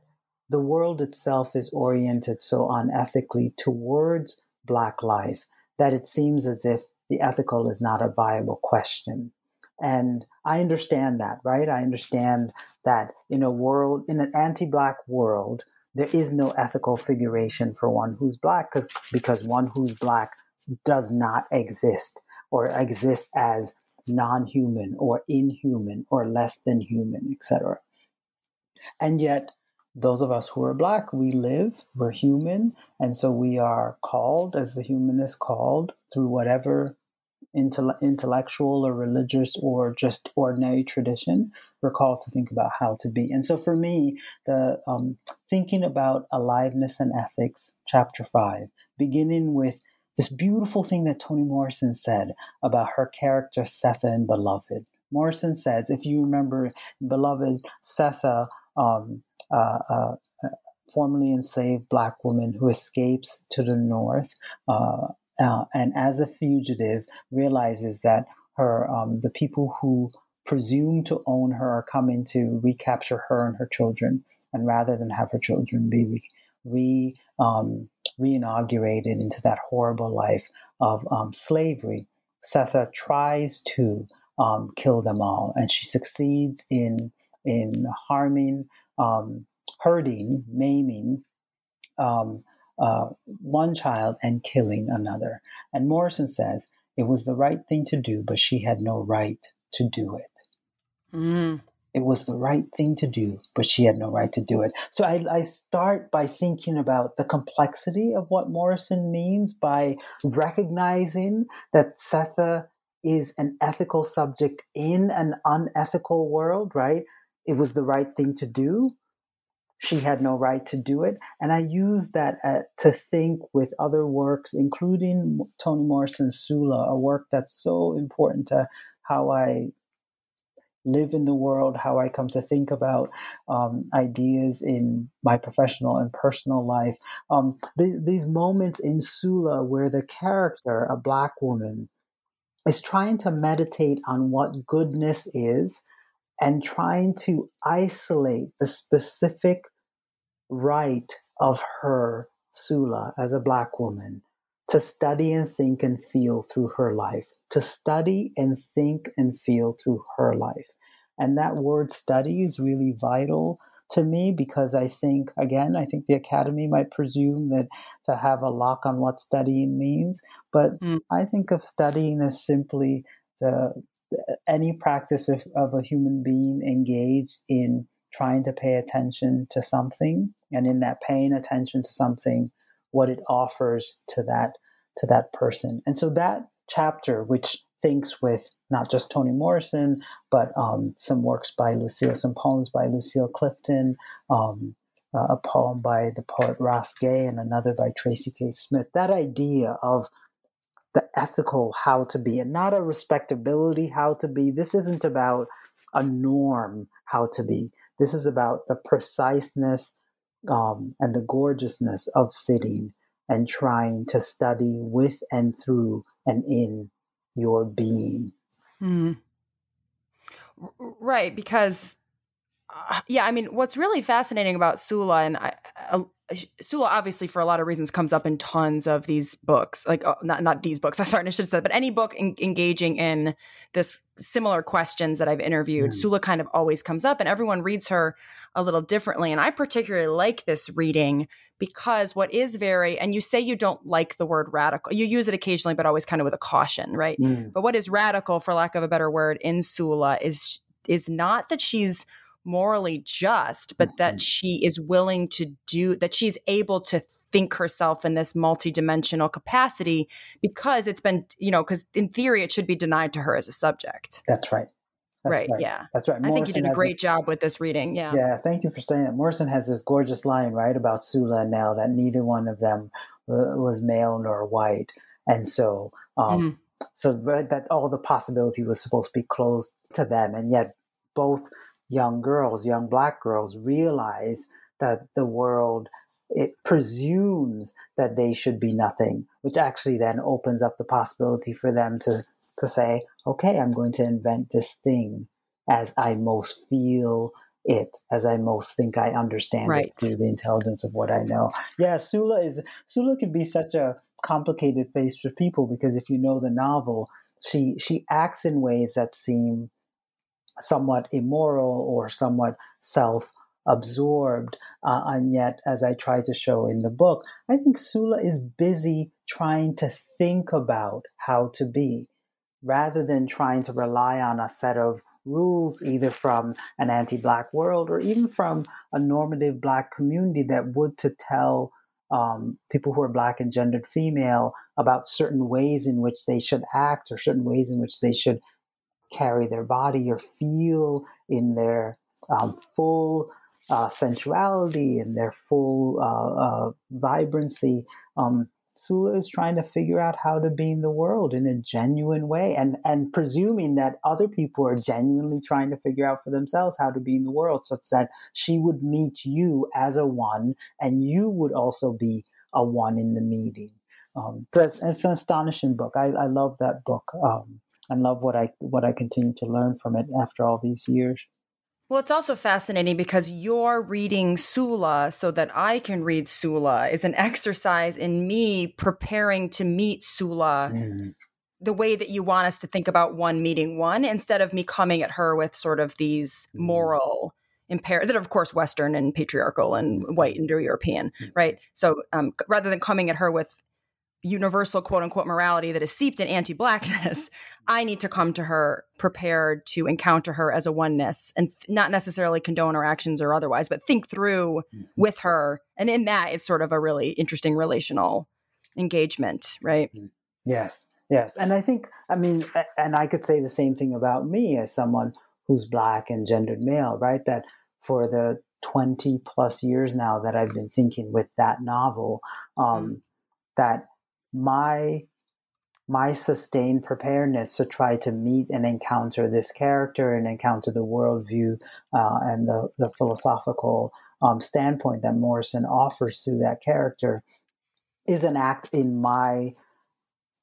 the world itself is oriented so unethically towards black life that it seems as if the ethical is not a viable question. And I understand that, right? I understand that in a world, in an anti black world, there is no ethical figuration for one who's black because because one who's black does not exist or exists as non-human or inhuman or less than human, etc. And yet, those of us who are black, we live, we're human, and so we are called, as the human is called, through whatever intellectual or religious or just ordinary tradition, we're called to think about how to be. And so for me, the um, thinking about aliveness and ethics, chapter five, beginning with this beautiful thing that Toni Morrison said about her character Sethe in Beloved. Morrison says, if you remember Beloved, Sethe, um, uh, uh, formerly enslaved black woman who escapes to the north uh, uh and as a fugitive realizes that her um, the people who presume to own her are coming to recapture her and her children and rather than have her children be re um, reinaugurated into that horrible life of um, slavery. Sethe tries to um, kill them all, and she succeeds in in harming, um, hurting, maiming um, uh, one child and killing another. And Morrison says it was the right thing to do, but she had no right to do it. Mm. It was the right thing to do, but she had no right to do it. So I, I, start by thinking about the complexity of what Morrison means by recognizing that Sethe is an ethical subject in an unethical world, right? It was the right thing to do. She had no right to do it. And I use that uh, to think with other works, including Toni Morrison's Sula, a work that's so important to how I live in the world, how I come to think about um, ideas in my professional and personal life. Um, th- these moments in Sula where the character, a black woman, is trying to meditate on what goodness is and trying to isolate the specific right of her, Sula, as a Black woman, to study and think and feel through her life, to study and think and feel through her life. And that word study is really vital to me because I think, again, I think the academy might presume that to have a lock on what studying means. But mm. I think of studying as simply the any practice of, of a human being engaged in trying to pay attention to something and in that paying attention to something what it offers to that to that person and so that chapter which thinks with not just Toni Morrison, but um, some works by Lucille, some poems by Lucille Clifton, um, uh, a poem by the poet Ross Gay, and another by Tracy K. Smith. That idea of the ethical how to be and not a respectability how to be. This isn't about a norm how to be. This is about the preciseness um, and the gorgeousness of sitting and trying to study with and through and in your being. Mm. Right, because uh, yeah, I mean, what's really fascinating about Sula, and I, uh, Sula obviously for a lot of reasons comes up in tons of these books, like uh, not not these books. I started to say, but any book in, engaging in this similar questions that I've interviewed, mm. Sula kind of always comes up, and everyone reads her a little differently. And I particularly like this reading because what is very and you say you don't like the word radical you use it occasionally but always kind of with a caution right mm. but what is radical for lack of a better word in sula is is not that she's morally just but that mm-hmm. she is willing to do that she's able to think herself in this multidimensional capacity because it's been you know because in theory it should be denied to her as a subject that's right right, right, Yeah. That's right. Morrison I think you did a great job with this reading. Yeah. Yeah. Thank you for saying that. Morrison has this gorgeous line, right, about Sula and Nell that neither one of them was male nor white. And so, um, mm-hmm. so that all the possibility was supposed to be closed to them. And yet both young girls, young black girls realize that the world it presumes that they should be nothing, which actually then opens up the possibility for them to to say, okay, I'm going to invent this thing as I most feel it, as I most think I understand right. it through the intelligence of what I know. Yeah, Sula is Sula can be such a complicated face for people because if you know the novel, she she acts in ways that seem somewhat immoral or somewhat self absorbed. Uh, and yet, as I try to show in the book, I think Sula is busy trying to think about how to be rather than trying to rely on a set of rules either from an anti-black world or even from a normative black community that would to tell um, people who are black and gendered female about certain ways in which they should act or certain ways in which they should carry their body or feel in their um, full uh, sensuality and their full uh, uh, vibrancy. Um, Sula is trying to figure out how to be in the world in a genuine way and, and presuming that other people are genuinely trying to figure out for themselves how to be in the world, such that she would meet you as a one and you would also be a one in the meeting. Um, so it's, it's, an astonishing book. I, I love that book um, and love what I what I continue to learn from it after all these years. Well, it's also fascinating because you're reading Sula so that I can read Sula is an exercise in me preparing to meet Sula mm. the way that you want us to think about one meeting one instead of me coming at her with sort of these mm. moral imperative that are of course western and patriarchal and white indo-european mm. right so um, rather than coming at her with universal quote unquote morality that is seeped in anti blackness, I need to come to her prepared to encounter her as a oneness and not necessarily condone her actions or otherwise, but think through mm-hmm. with her. And in that, it's sort of a really interesting relational engagement, right? Mm-hmm. Yes, yes. And I think, I mean, and I could say the same thing about me as someone who's black and gendered male, right? That for the 20 plus years now that I've been thinking with that novel, um, mm-hmm. that my my sustained preparedness to try to meet and encounter this character and encounter the worldview uh, and the, the philosophical um, standpoint that Morrison offers through that character is an act in my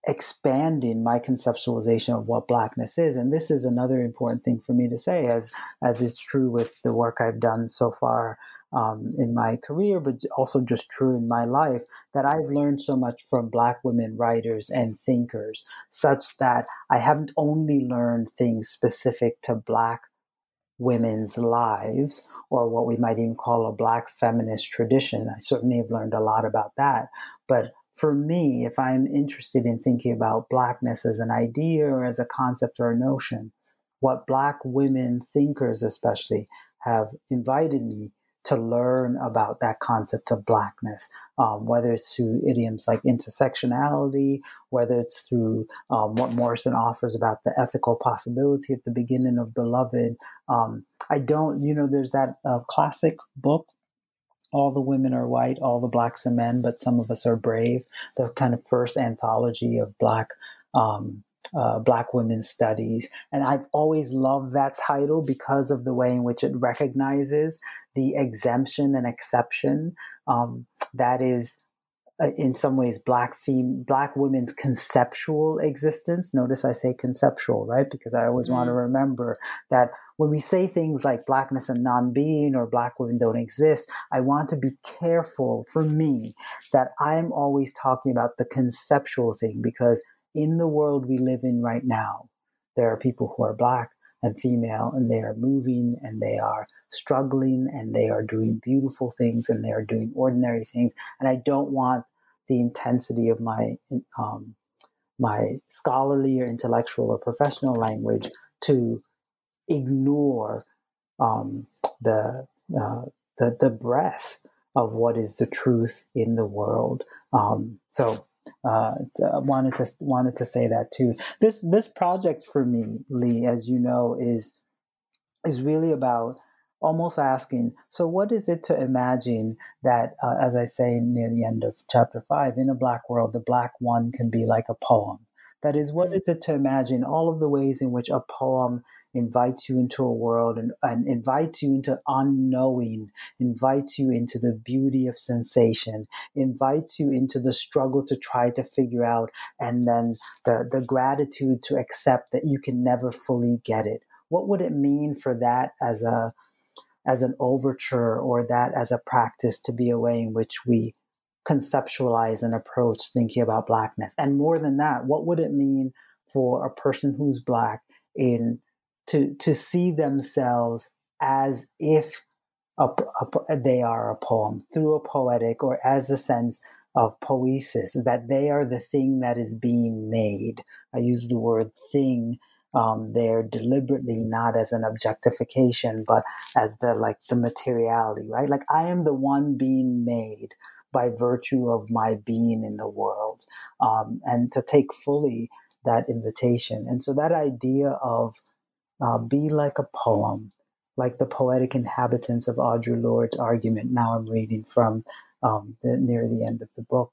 expanding my conceptualization of what blackness is. And this is another important thing for me to say as as is true with the work i've done so far um, in my career, but also just true in my life, that I've learned so much from Black women writers and thinkers, such that I haven't only learned things specific to Black women's lives or what we might even call a Black feminist tradition. I certainly have learned a lot about that. But for me, if I'm interested in thinking about Blackness as an idea or as a concept or a notion, what Black women thinkers, especially, have invited me to learn about that concept of blackness, um, whether it's through idioms like intersectionality, whether it's through um, what Morrison offers about the ethical possibility at the beginning of Beloved. Um, I don't, you know, there's that uh, classic book. All the women are white, all the blacks are men, but some of us are brave. The kind of first anthology of black um, uh, Black women's studies. And I've always loved that title because of the way in which it recognizes the exemption and exception um, that is. Uh, in some ways, black fem- black women's conceptual existence. Notice I say conceptual, right? Because I always mm. want to remember that when we say things like blackness and non-being or black women don't exist, I want to be careful for me that I'm always talking about the conceptual thing because in the world we live in right now, there are people who are black and female, and they are moving and they are struggling and they are doing beautiful things and they are doing ordinary things. And I don't want the intensity of my um, my scholarly or intellectual or professional language to ignore um, the, uh, the the breadth of what is the truth in the world. Um, so uh, wanted to wanted to say that too. This this project for me, Lee, as you know, is is really about almost asking. So, what is it to imagine that, uh, as I say near the end of chapter five, in a black world, the black one can be like a poem. That is, what mm. it to imagine all of the ways in which a poem invites you into a world and, and invites you into unknowing, invites you into the beauty of sensation, invites you into the struggle to try to figure out, and then the, the gratitude to accept that you can never fully get it. What would it mean for that as a as an overture or that as a practice to be a way in which we conceptualize and approach thinking about blackness and more than that what would it mean for a person who's black in to to see themselves as if a, a, they are a poem through a poetic or as a sense of poesis that they are the thing that is being made. I use the word thing um, there deliberately not as an objectification but as the like the materiality right? Like i am the one being made by virtue of my being in the world um, and to take fully that invitation. And so that idea of uh, be like a poem, like the poetic inhabitants of Audre Lorde's argument. Now I'm reading from um, the, near the end of the book.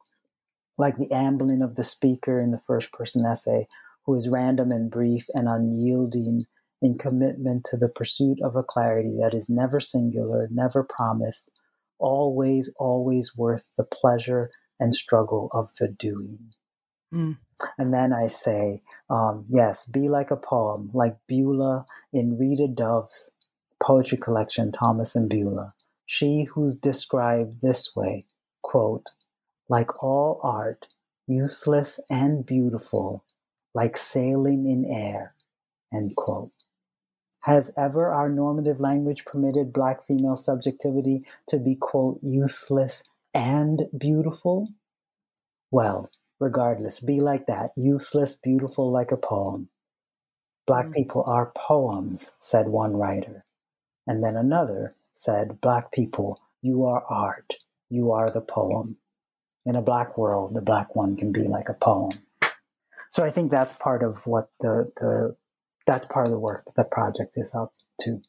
Like the ambling of the speaker in the first person essay, who is random and brief and unyielding in commitment to the pursuit of a clarity that is never singular, never promised, always, always worth the pleasure and struggle of the doing. Mm. And then I say, um, yes, be like a poem, like Beulah in Rita Dove's poetry collection, Thomas and Beulah. She who's described this way, quote, like all art, useless and beautiful, like sailing in air, end quote. Has ever our normative language permitted black female subjectivity to be, quote, useless and beautiful? Well, regardless. Be like that, useless, beautiful like a poem. Black mm. people are poems, said one writer. And then another said, Black people, you are art. You are the poem. In a black world, the black one can be like a poem. So I think that's part of what the, the that's part of the work that the project is up to.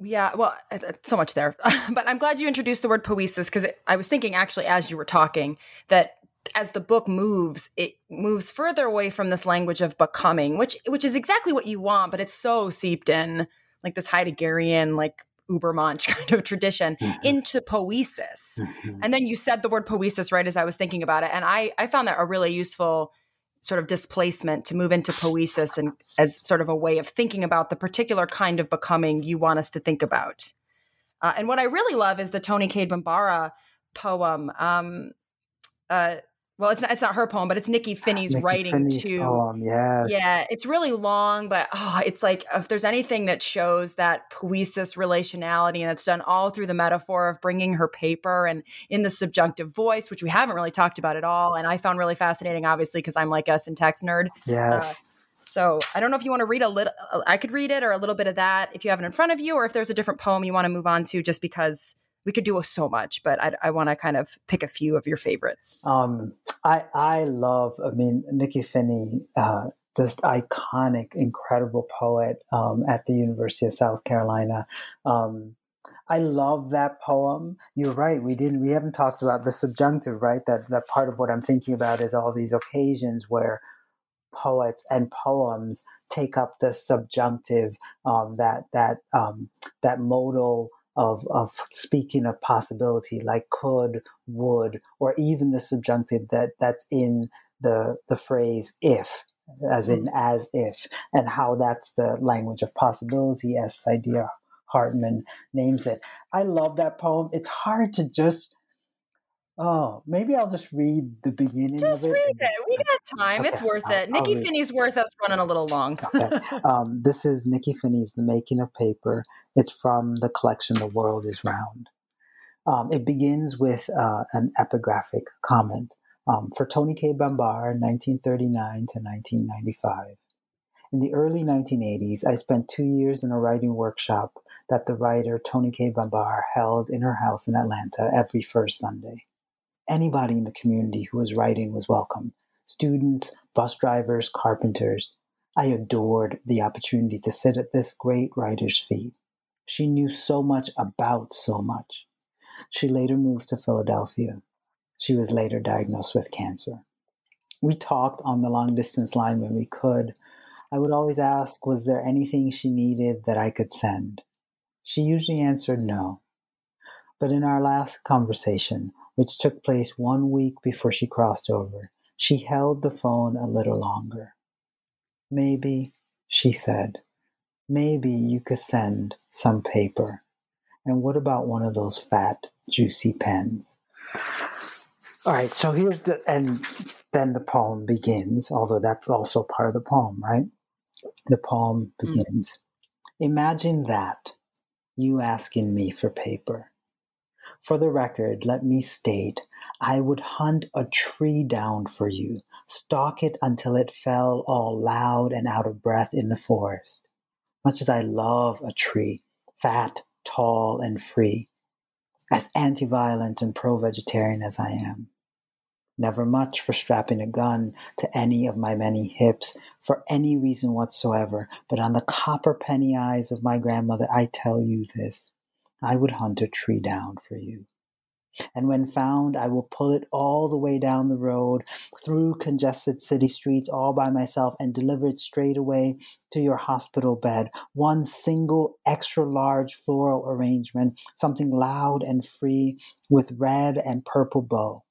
Yeah, well, uh, uh, so much there. but I'm glad you introduced the word poesis because I was thinking actually as you were talking that as the book moves, it moves further away from this language of becoming, which which is exactly what you want, but it's so seeped in like this Heideggerian, like Ubermensch kind of tradition mm-hmm. into poesis. Mm-hmm. And then you said the word poesis right as I was thinking about it. And I, I found that a really useful sort of displacement to move into poesis and as sort of a way of thinking about the particular kind of becoming you want us to think about. Uh, and what I really love is the Toni Cade Bambara poem. Um, uh, well, it's not, it's not her poem, but it's Nikky Finney's Nikky writing Finney's to. poem, yes. Yeah, it's really long, but oh, it's like if there's anything that shows that poesis relationality, and it's done all through the metaphor of bringing her paper and in the subjunctive voice, which we haven't really talked about at all, and I found really fascinating, obviously, because I'm like a syntax nerd. Yes. Uh, so I don't know if you want to read a little. I could read it or a little bit of that if you have it in front of you, or if there's a different poem you want to move on to, just because we could do so much. But I, I want to kind of pick a few of your favorites. Um, I I love. I mean, Nikky Finney, uh, just iconic, incredible poet um, at the University of South Carolina. Um, I love that poem. You're right. We didn't. We haven't talked about the subjunctive, right? That that part of what I'm thinking about is all these occasions where poets and poems take up the subjunctive, um, that that um, that modal of of speaking of possibility, like could, would, or even the subjunctive that that's in the the phrase if, as in mm-hmm. as if, and how that's the language of possibility, as Saidiya Hartman names it. I love that poem. It's hard to just Oh, maybe I'll just read the beginning Just of it. read it. We got time. Okay, It's worth I'll- it. Nikky. Finney's worth us running a little long. Okay. Um, this is Nikky Finney's The Making of Paper. It's from the collection The World is Round. Um, it begins with uh, an epigraphic comment um, for Toni Cade Bambara, 1939 to 1995. In the early 1980s, I spent two years in a writing workshop that the writer Toni Cade Bambara held in her house in Atlanta every first Sunday. Anybody in the community who was writing was welcome students, bus drivers, carpenters. I adored the opportunity to sit at this great writer's feet. She knew so much about so much. She later moved to Philadelphia. She was later diagnosed with cancer. We talked on the long distance line when we could. I would always ask, was there anything she needed that I could send? She usually answered no. But in our last conversation, which took place one week before she crossed over, she held the phone a little longer. Maybe, she said, maybe you could send some paper. And what about one of those fat, juicy pens? All right, so here's the, and then the poem begins, although that's also part of the poem, right? The poem Mm. begins. Imagine that, you asking me for paper. For the record, let me state I would hunt a tree down for you, stalk it until it fell all loud and out of breath in the forest. Much as I love a tree, fat, tall, and free, as anti violent and pro vegetarian as I am. Never much for strapping a gun to any of my many hips for any reason whatsoever, but on the copper penny eyes of my grandmother, I tell you this I would hunt a tree down for you. And when found, I will pull it all the way down the road, through congested city streets, all by myself, and deliver it straight away to your hospital bed. One single extra large floral arrangement, something loud and free with red and purple bow.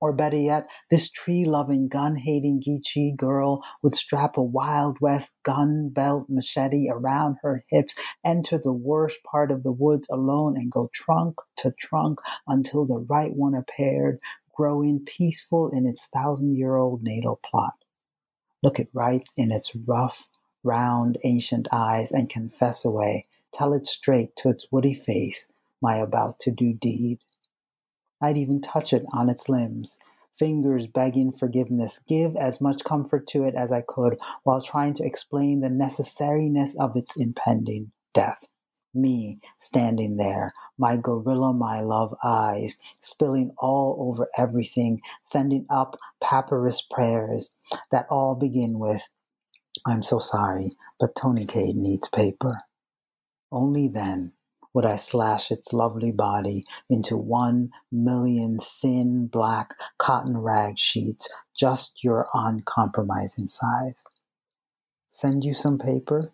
Or better yet, this tree loving, gun hating Geechee girl would strap a Wild West gun belt machete around her hips, enter the worst part of the woods alone, and go trunk to trunk until the right one appeared, growing peaceful in its thousand year old natal plot. Look it right in its rough, round, ancient eyes and confess away, tell it straight to its woody face, my about to do deed. I'd even touch it on its limbs, fingers begging forgiveness, give as much comfort to it as I could while trying to explain the necessariness of its impending death. Me standing there, my gorilla, my love eyes, spilling all over everything, sending up papyrus prayers that all begin with, I'm so sorry, but Toni Cade needs paper. Only then would I slash its lovely body into one million thin black cotton rag sheets, just your uncompromising size. Send you some paper?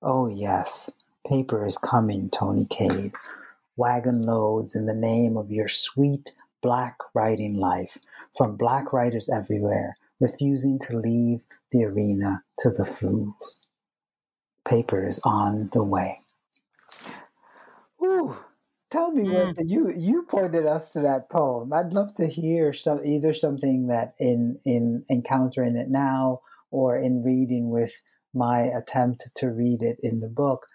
Oh, yes, paper is coming, Toni Cade. Wagon loads in the name of your sweet black writing life from black writers everywhere, refusing to leave the arena to the flus. Paper is on the way. Ooh, tell me Mm. what you you pointed us to that poem. I'd love to hear some either something that in in encountering it now or in reading with my attempt to read it in the book,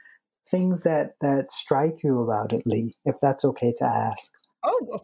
things that that strike you about it, Lee, if that's okay to ask. Oh,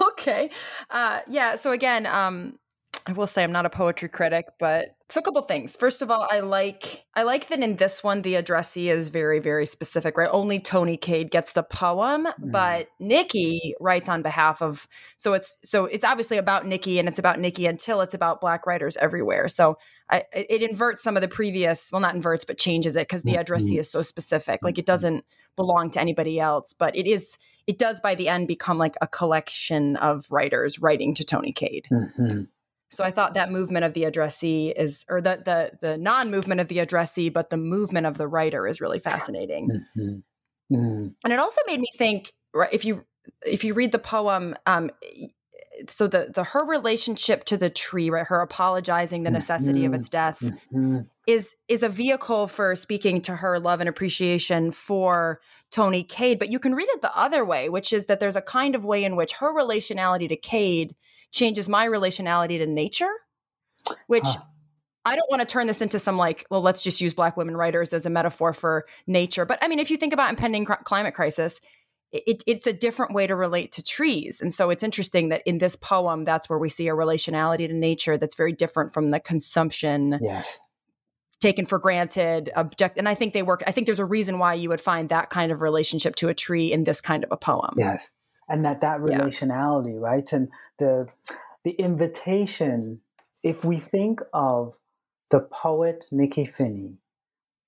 okay. Uh, yeah. So again, um, I will say I'm not a poetry critic, but so a couple things. First of all, I like I like that in this one the addressee is very very specific, right? Only Toni Cade gets the poem, Mm. but Nikky writes on behalf of. So it's so it's obviously about Nikky, and it's about Nikky until it's about Black writers everywhere. So I, it inverts some of the previous, well, not inverts, but changes it because the addressee Mhm. is so specific. Like it Mhm. doesn't belong to anybody else, but it is it does by the end become like a collection of writers writing to Toni Cade. Mhm. So I thought that movement of the addressee is, or the the the non movement of the addressee, but the movement of the writer is really fascinating. Mhm. Mhm. And it also made me think, right, if you if you read the poem, um, so the the her relationship to the tree, right, her apologizing the necessity of Mhm. its death Mhm. is is a vehicle for speaking to her love and appreciation for Toni Cade, but you can read it the other way, which is that there's a kind of way in which her relationality to Cade changes my relationality to nature, which. I don't want to turn this into some like, well, let's just use black women writers as a metaphor for nature. But I mean, if you think about impending cr- climate crisis, it, it's a different way to relate to trees. And so it's interesting that in this poem, that's where we see a relationality to nature that's very different from the consumption Yes. taken for granted object and i think they work i think there's a reason why you would find that kind of relationship to a tree in this kind of a poem Yes. And that that Yeah. relationality, right? And the the invitation, if we think of the poet Nikky Finney,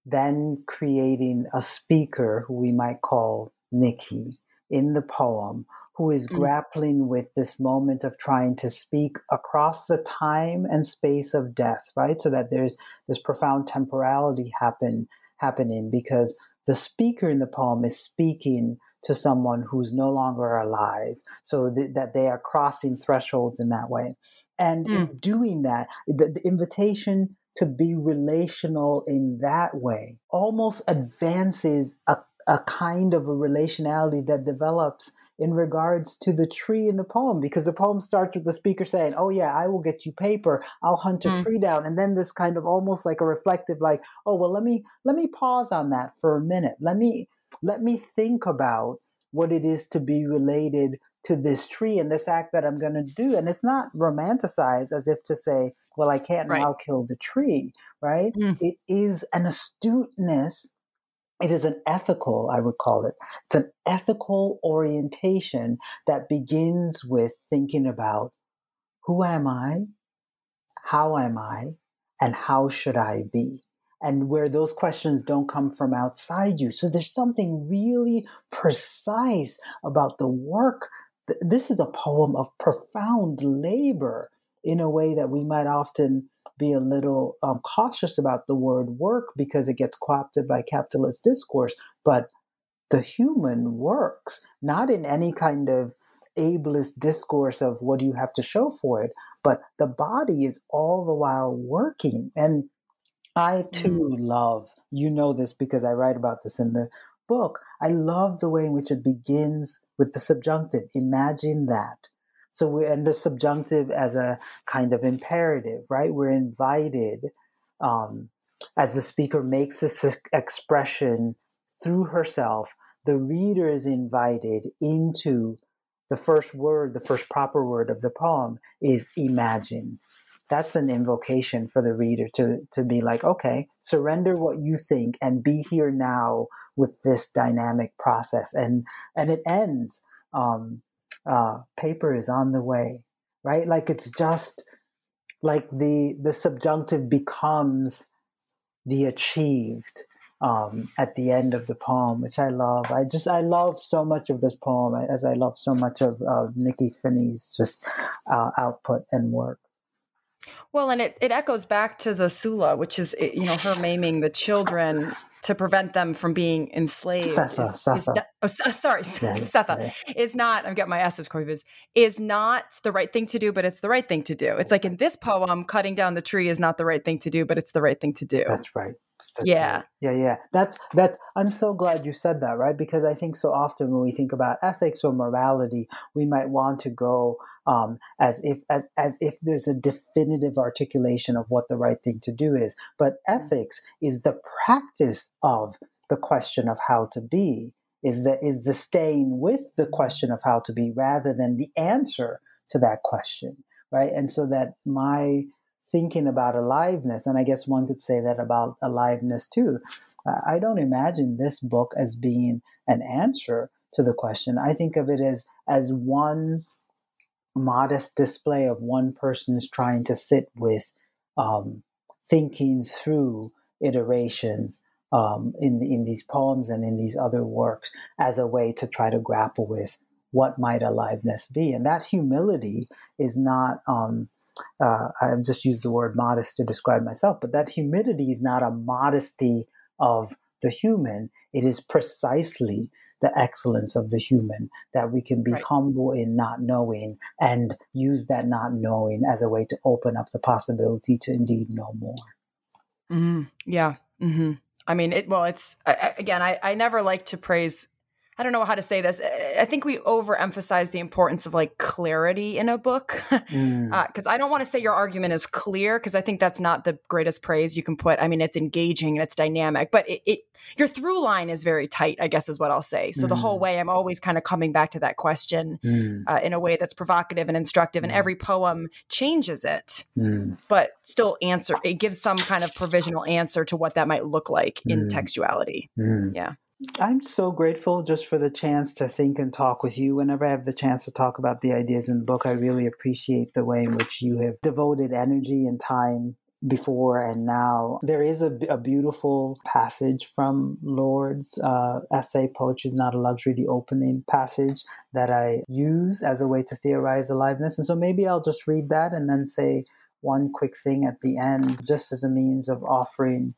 then creating a speaker who we might call Nikky in the poem, who is Mm. grappling with this moment of trying to speak across the time and space of death, right? So that there's this profound temporality happen happening because the speaker in the poem is speaking to someone who's no longer alive, so th- that they are crossing thresholds in that way. And in doing that, the, the invitation to be relational in that way almost advances a, a kind of a relationality that develops in regards to the tree in the poem because the poem starts with the speaker saying oh yeah i will get you paper i'll hunt a Mm. tree down and then this kind of almost like a reflective like oh well let me let me pause on that for a minute let me let me think about what it is to be related to this tree and this act that i'm going to do and it's not romanticized as if to say well i can't Right. now kill the tree right Mm. it is an astuteness it is an ethical, I would call it. It's an ethical orientation that begins with thinking about who am I, how am I, and how should I be? And where those questions don't come from outside you. So there's something really precise about the work. This is a poem of profound labor in a way that we might often be a little um, cautious about the word work because it gets co opted by capitalist discourse. But the human works, not in any kind of ableist discourse of what do you have to show for it, but the body is all the while working. And I too love, you know this because I write about this in the book. I love the way in which it begins with the subjunctive. Imagine that. So we and the subjunctive as a kind of imperative, right? We're invited um, as the speaker makes this expression through herself. The reader is invited into the first word, the first proper word of the poem is imagine. That's an invocation for the reader to, to be like, okay, surrender what you think and be here now with this dynamic process. And and it ends. Um, uh, paper is on the way, right? Like it's just like the the subjunctive becomes the achieved um, at the end of the poem, which I love. I just I love so much of this poem, as I love so much of uh, Nikky Finney's just uh, output and work. Well and it, it echoes back to the sula which is you know her maiming the children to prevent them from being enslaved Sethe, is- is Sethe. not- oh, sorry Yeah, Sethe. yeah. is not i'm getting my s's confused is not the right thing to do but it's the right thing to do it's like in this poem cutting down the tree is not the right thing to do but it's the right thing to do That's right. Yeah. Yeah, yeah. That's that's I'm so glad you said that, right? Because I think so often when we think about ethics or morality, we might want to go um, as if as as if there's a definitive articulation of what the right thing to do is. But mm. ethics is the practice of the question of how to be. Is the is the staying with the mm. question of how to be rather than the answer to that question, right? And so that my thinking about aliveness, and I guess one could say that about aliveness too. I don't imagine this book as being an answer to the question. I think of it as as one modest display of one person's trying to sit with um, thinking through iterations um, in in these poems and in these other works as a way to try to grapple with what might aliveness be, and that humility is not. Um, uh, I've just used the word modest to describe myself, but that humility is not a modesty of the human. It is precisely the excellence of the human, that we can be right. humble in not knowing and use that not knowing as a way to open up the possibility to indeed know more. Mm-hmm. Yeah. Mm-hmm. I mean, it, well, it's, I, again, I, I never like to praise I don't know how to say this. I think we overemphasize the importance of like clarity in a book because mm. uh, I don't want to say your argument is clear because I think that's not the greatest praise you can put. I mean, it's engaging and it's dynamic, but it, it your through line is very tight. I guess is what I'll say. So mm. the whole mm. way, I'm always kind of coming back to that question mm. uh, in a way that's provocative and instructive, and mm. every poem changes it, mm. but still answer. It gives some kind of provisional answer to what that might look like in textuality. Yeah. I'm so grateful just for the chance to think and talk with you. Whenever I have the chance to talk about the ideas in the book, I really appreciate the way in which you have devoted energy and time before and now. There is a, a beautiful passage from Lorde's uh, essay, Poetry is Not a Luxury, the opening passage that I use as a way to theorize aliveness. And so maybe I'll just read that and then say one quick thing at the end, just as a means of offering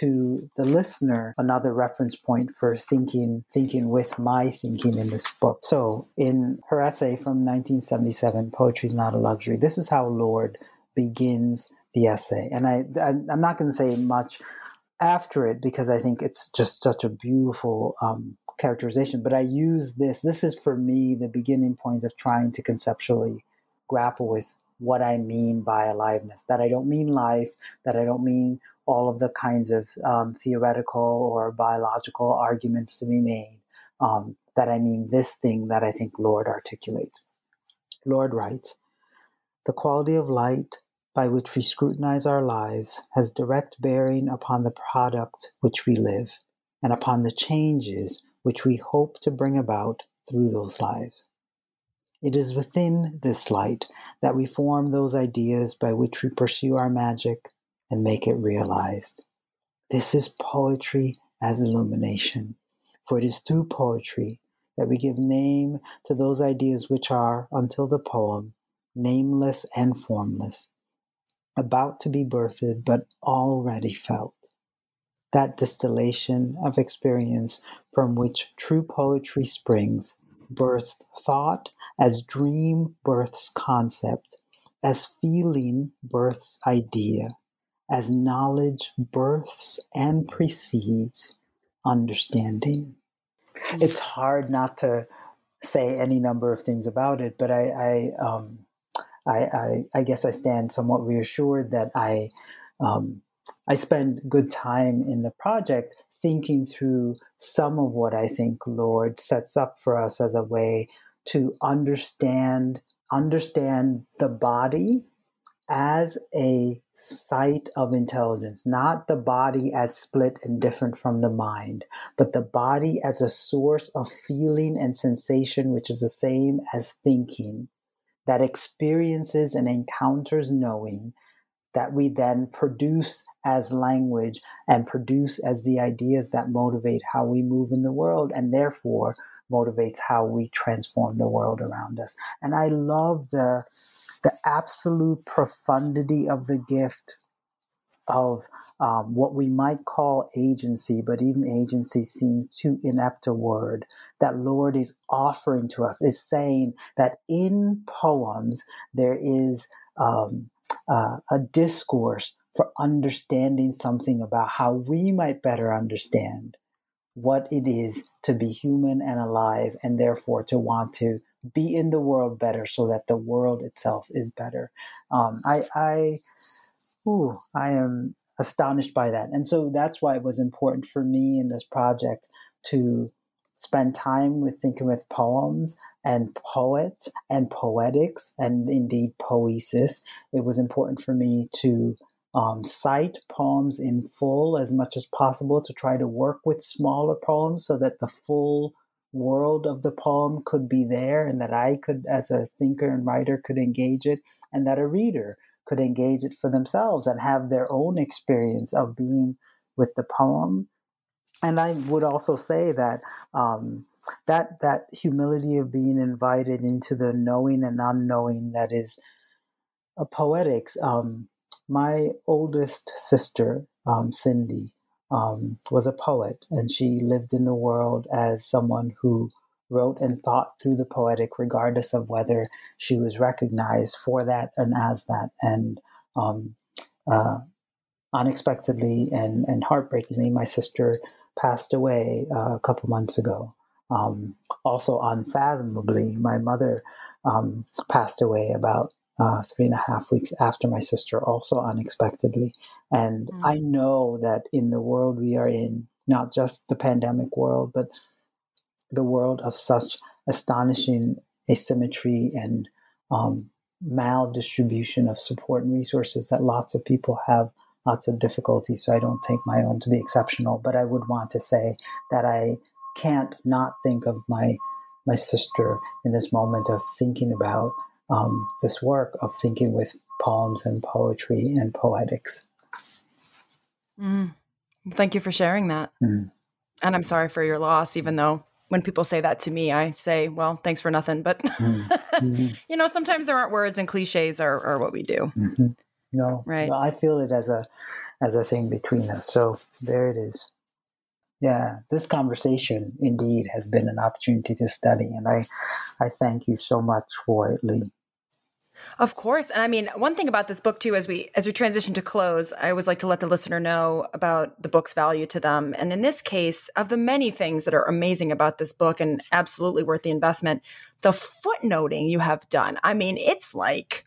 to the listener another reference point for thinking thinking with my thinking in this book. So in her essay from 1977, Poetry is Not a Luxury, this is how Lorde begins the essay. And I, I am not going to say much after it because I think it's just such a beautiful um, characterization. But I use this. This is for me the beginning point of trying to conceptually grapple with what I mean by aliveness. That I don't mean life. That I don't mean all of the kinds of um, theoretical or biological arguments to be made. Um, that I mean this thing that I think Lorde articulates. Lorde writes, the quality of light by which we scrutinize our lives has direct bearing upon the product which we live and upon the changes which we hope to bring about through those lives. It is within this light that we form those ideas by which we pursue our magic and make it realized. This is poetry as illumination, for it is through poetry that we give name to those ideas which are, until the poem, nameless and formless, about to be birthed but already felt. That distillation of experience from which true poetry springs births thought as dream births concept, as feeling births idea, as knowledge births and precedes understanding. It's hard not to say any number of things about it, but I, I, um, I, I, I guess I stand somewhat reassured that I, um, I spend good time in the project thinking through some of what I think Lorde sets up for us as a way to understand understand the body as a site of intelligence, not the body as split and different from the mind, but the body as a source of feeling and sensation, which is the same as thinking, that experiences and encounters knowing, that we then produce as language and produce as the ideas that motivate how we move in the world and therefore motivates how we transform the world around us. And I love the the absolute profundity of the gift of um, what we might call agency, but even agency seems too inept a word that Lorde is offering to us, is saying that in poems there is um, uh, a discourse for understanding something about how we might better understand what it is to be human and alive, and therefore to want to be in the world better so that the world itself is better. Um, I, I, ooh, I am astonished by that. And so that's why it was important for me in this project to spend time with thinking with poems and poets and poetics and indeed poesis. It was important for me to um, cite poems in full as much as possible to try to work with smaller poems so that the full world of the poem could be there and that I could, as a thinker and writer, could engage it and that a reader could engage it for themselves and have their own experience of being with the poem. And I would also say that um, that that humility of being invited into the knowing and unknowing that is a poetics. Um, my oldest sister, um, Cindy, um, was a poet, and she lived in the world as someone who wrote and thought through the poetic, regardless of whether she was recognized for that and as that. And um, uh, unexpectedly and, and heartbreakingly, my sister passed away uh, a couple months ago. Um, also, unfathomably, my mother um, passed away about uh, three and a half weeks after my sister, also unexpectedly. And mm. I know that in the world we are in, not just the pandemic world, but the world of such astonishing asymmetry and um, maldistribution of support and resources that lots of people have lots of difficulty. So I don't take my own to be exceptional, but I would want to say that I can't not think of my my sister in this moment of thinking about um, this work of thinking with poems and poetry and poetics. Mm. Thank you for sharing that. Mm. And I'm sorry for your loss, even though when people say that to me, I say, well, thanks for nothing. But, mm-hmm. you know, sometimes there aren't words and cliches are, are what we do. Mm-hmm. No, right. I feel it as a, as a thing between us. So there it is. Yeah, this conversation indeed has been an opportunity to study, and I, I thank you so much for it, Lee. Of course. And I mean, one thing about this book too, as we as we transition to close, I always like to let the listener know about the book's value to them. And in this case, of the many things that are amazing about this book and absolutely worth the investment, the footnoting you have done. I mean, it's like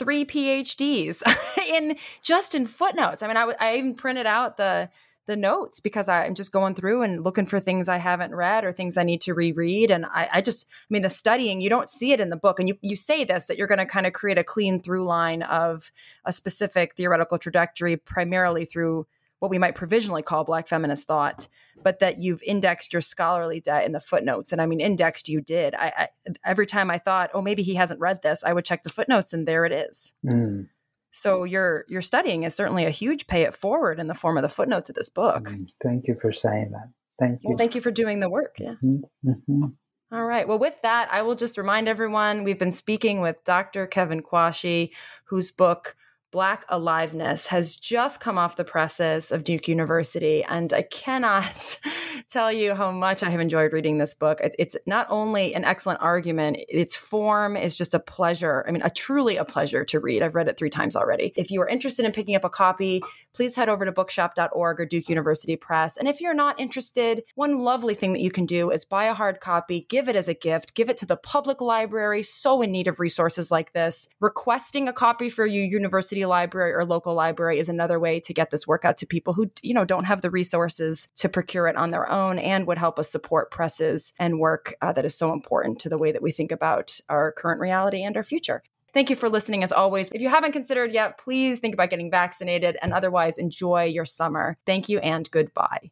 three PhDs in just in footnotes. I mean, I, I even printed out the the notes because I'm just going through and looking for things I haven't read or things I need to reread. And I, I just, I mean, the studying, you don't see it in the book. And you, you say this that you're going to kind of create a clean through line of a specific theoretical trajectory, primarily through what we might provisionally call Black feminist thought, but that you've indexed your scholarly debt in the footnotes. And I mean, indexed you did. I, I every time I thought, oh, maybe he hasn't read this, I would check the footnotes, and there it is. Mm. So your your studying is certainly a huge pay it forward in the form of the footnotes of this book. Mm, thank you for saying that. Thank you. Well, thank you for doing the work. Yeah. Mm-hmm. mm-hmm. All right. Well, with that, I will just remind everyone we've been speaking with Dr. Kevin Quashie, whose book Black Aliveness has just come off the presses of Duke University. And I cannot tell you how much I have enjoyed reading this book. It's not only an excellent argument, its form is just a pleasure. I mean, a truly a pleasure to read. I've read it three times already. If you are interested in picking up a copy, please head over to bookshop.org or Duke University Press. And if you're not interested, one lovely thing that you can do is buy a hard copy, give it as a gift, give it to the public library, so in need of resources like this. Requesting a copy for your university library or local library is another way to get this work out to people who you know don't have the resources to procure it on their own and would help us support presses and work uh, that is so important to the way that we think about our current reality and our future Thank you for listening as always. If you haven't considered yet, please think about getting vaccinated and otherwise enjoy your summer. Thank you and goodbye.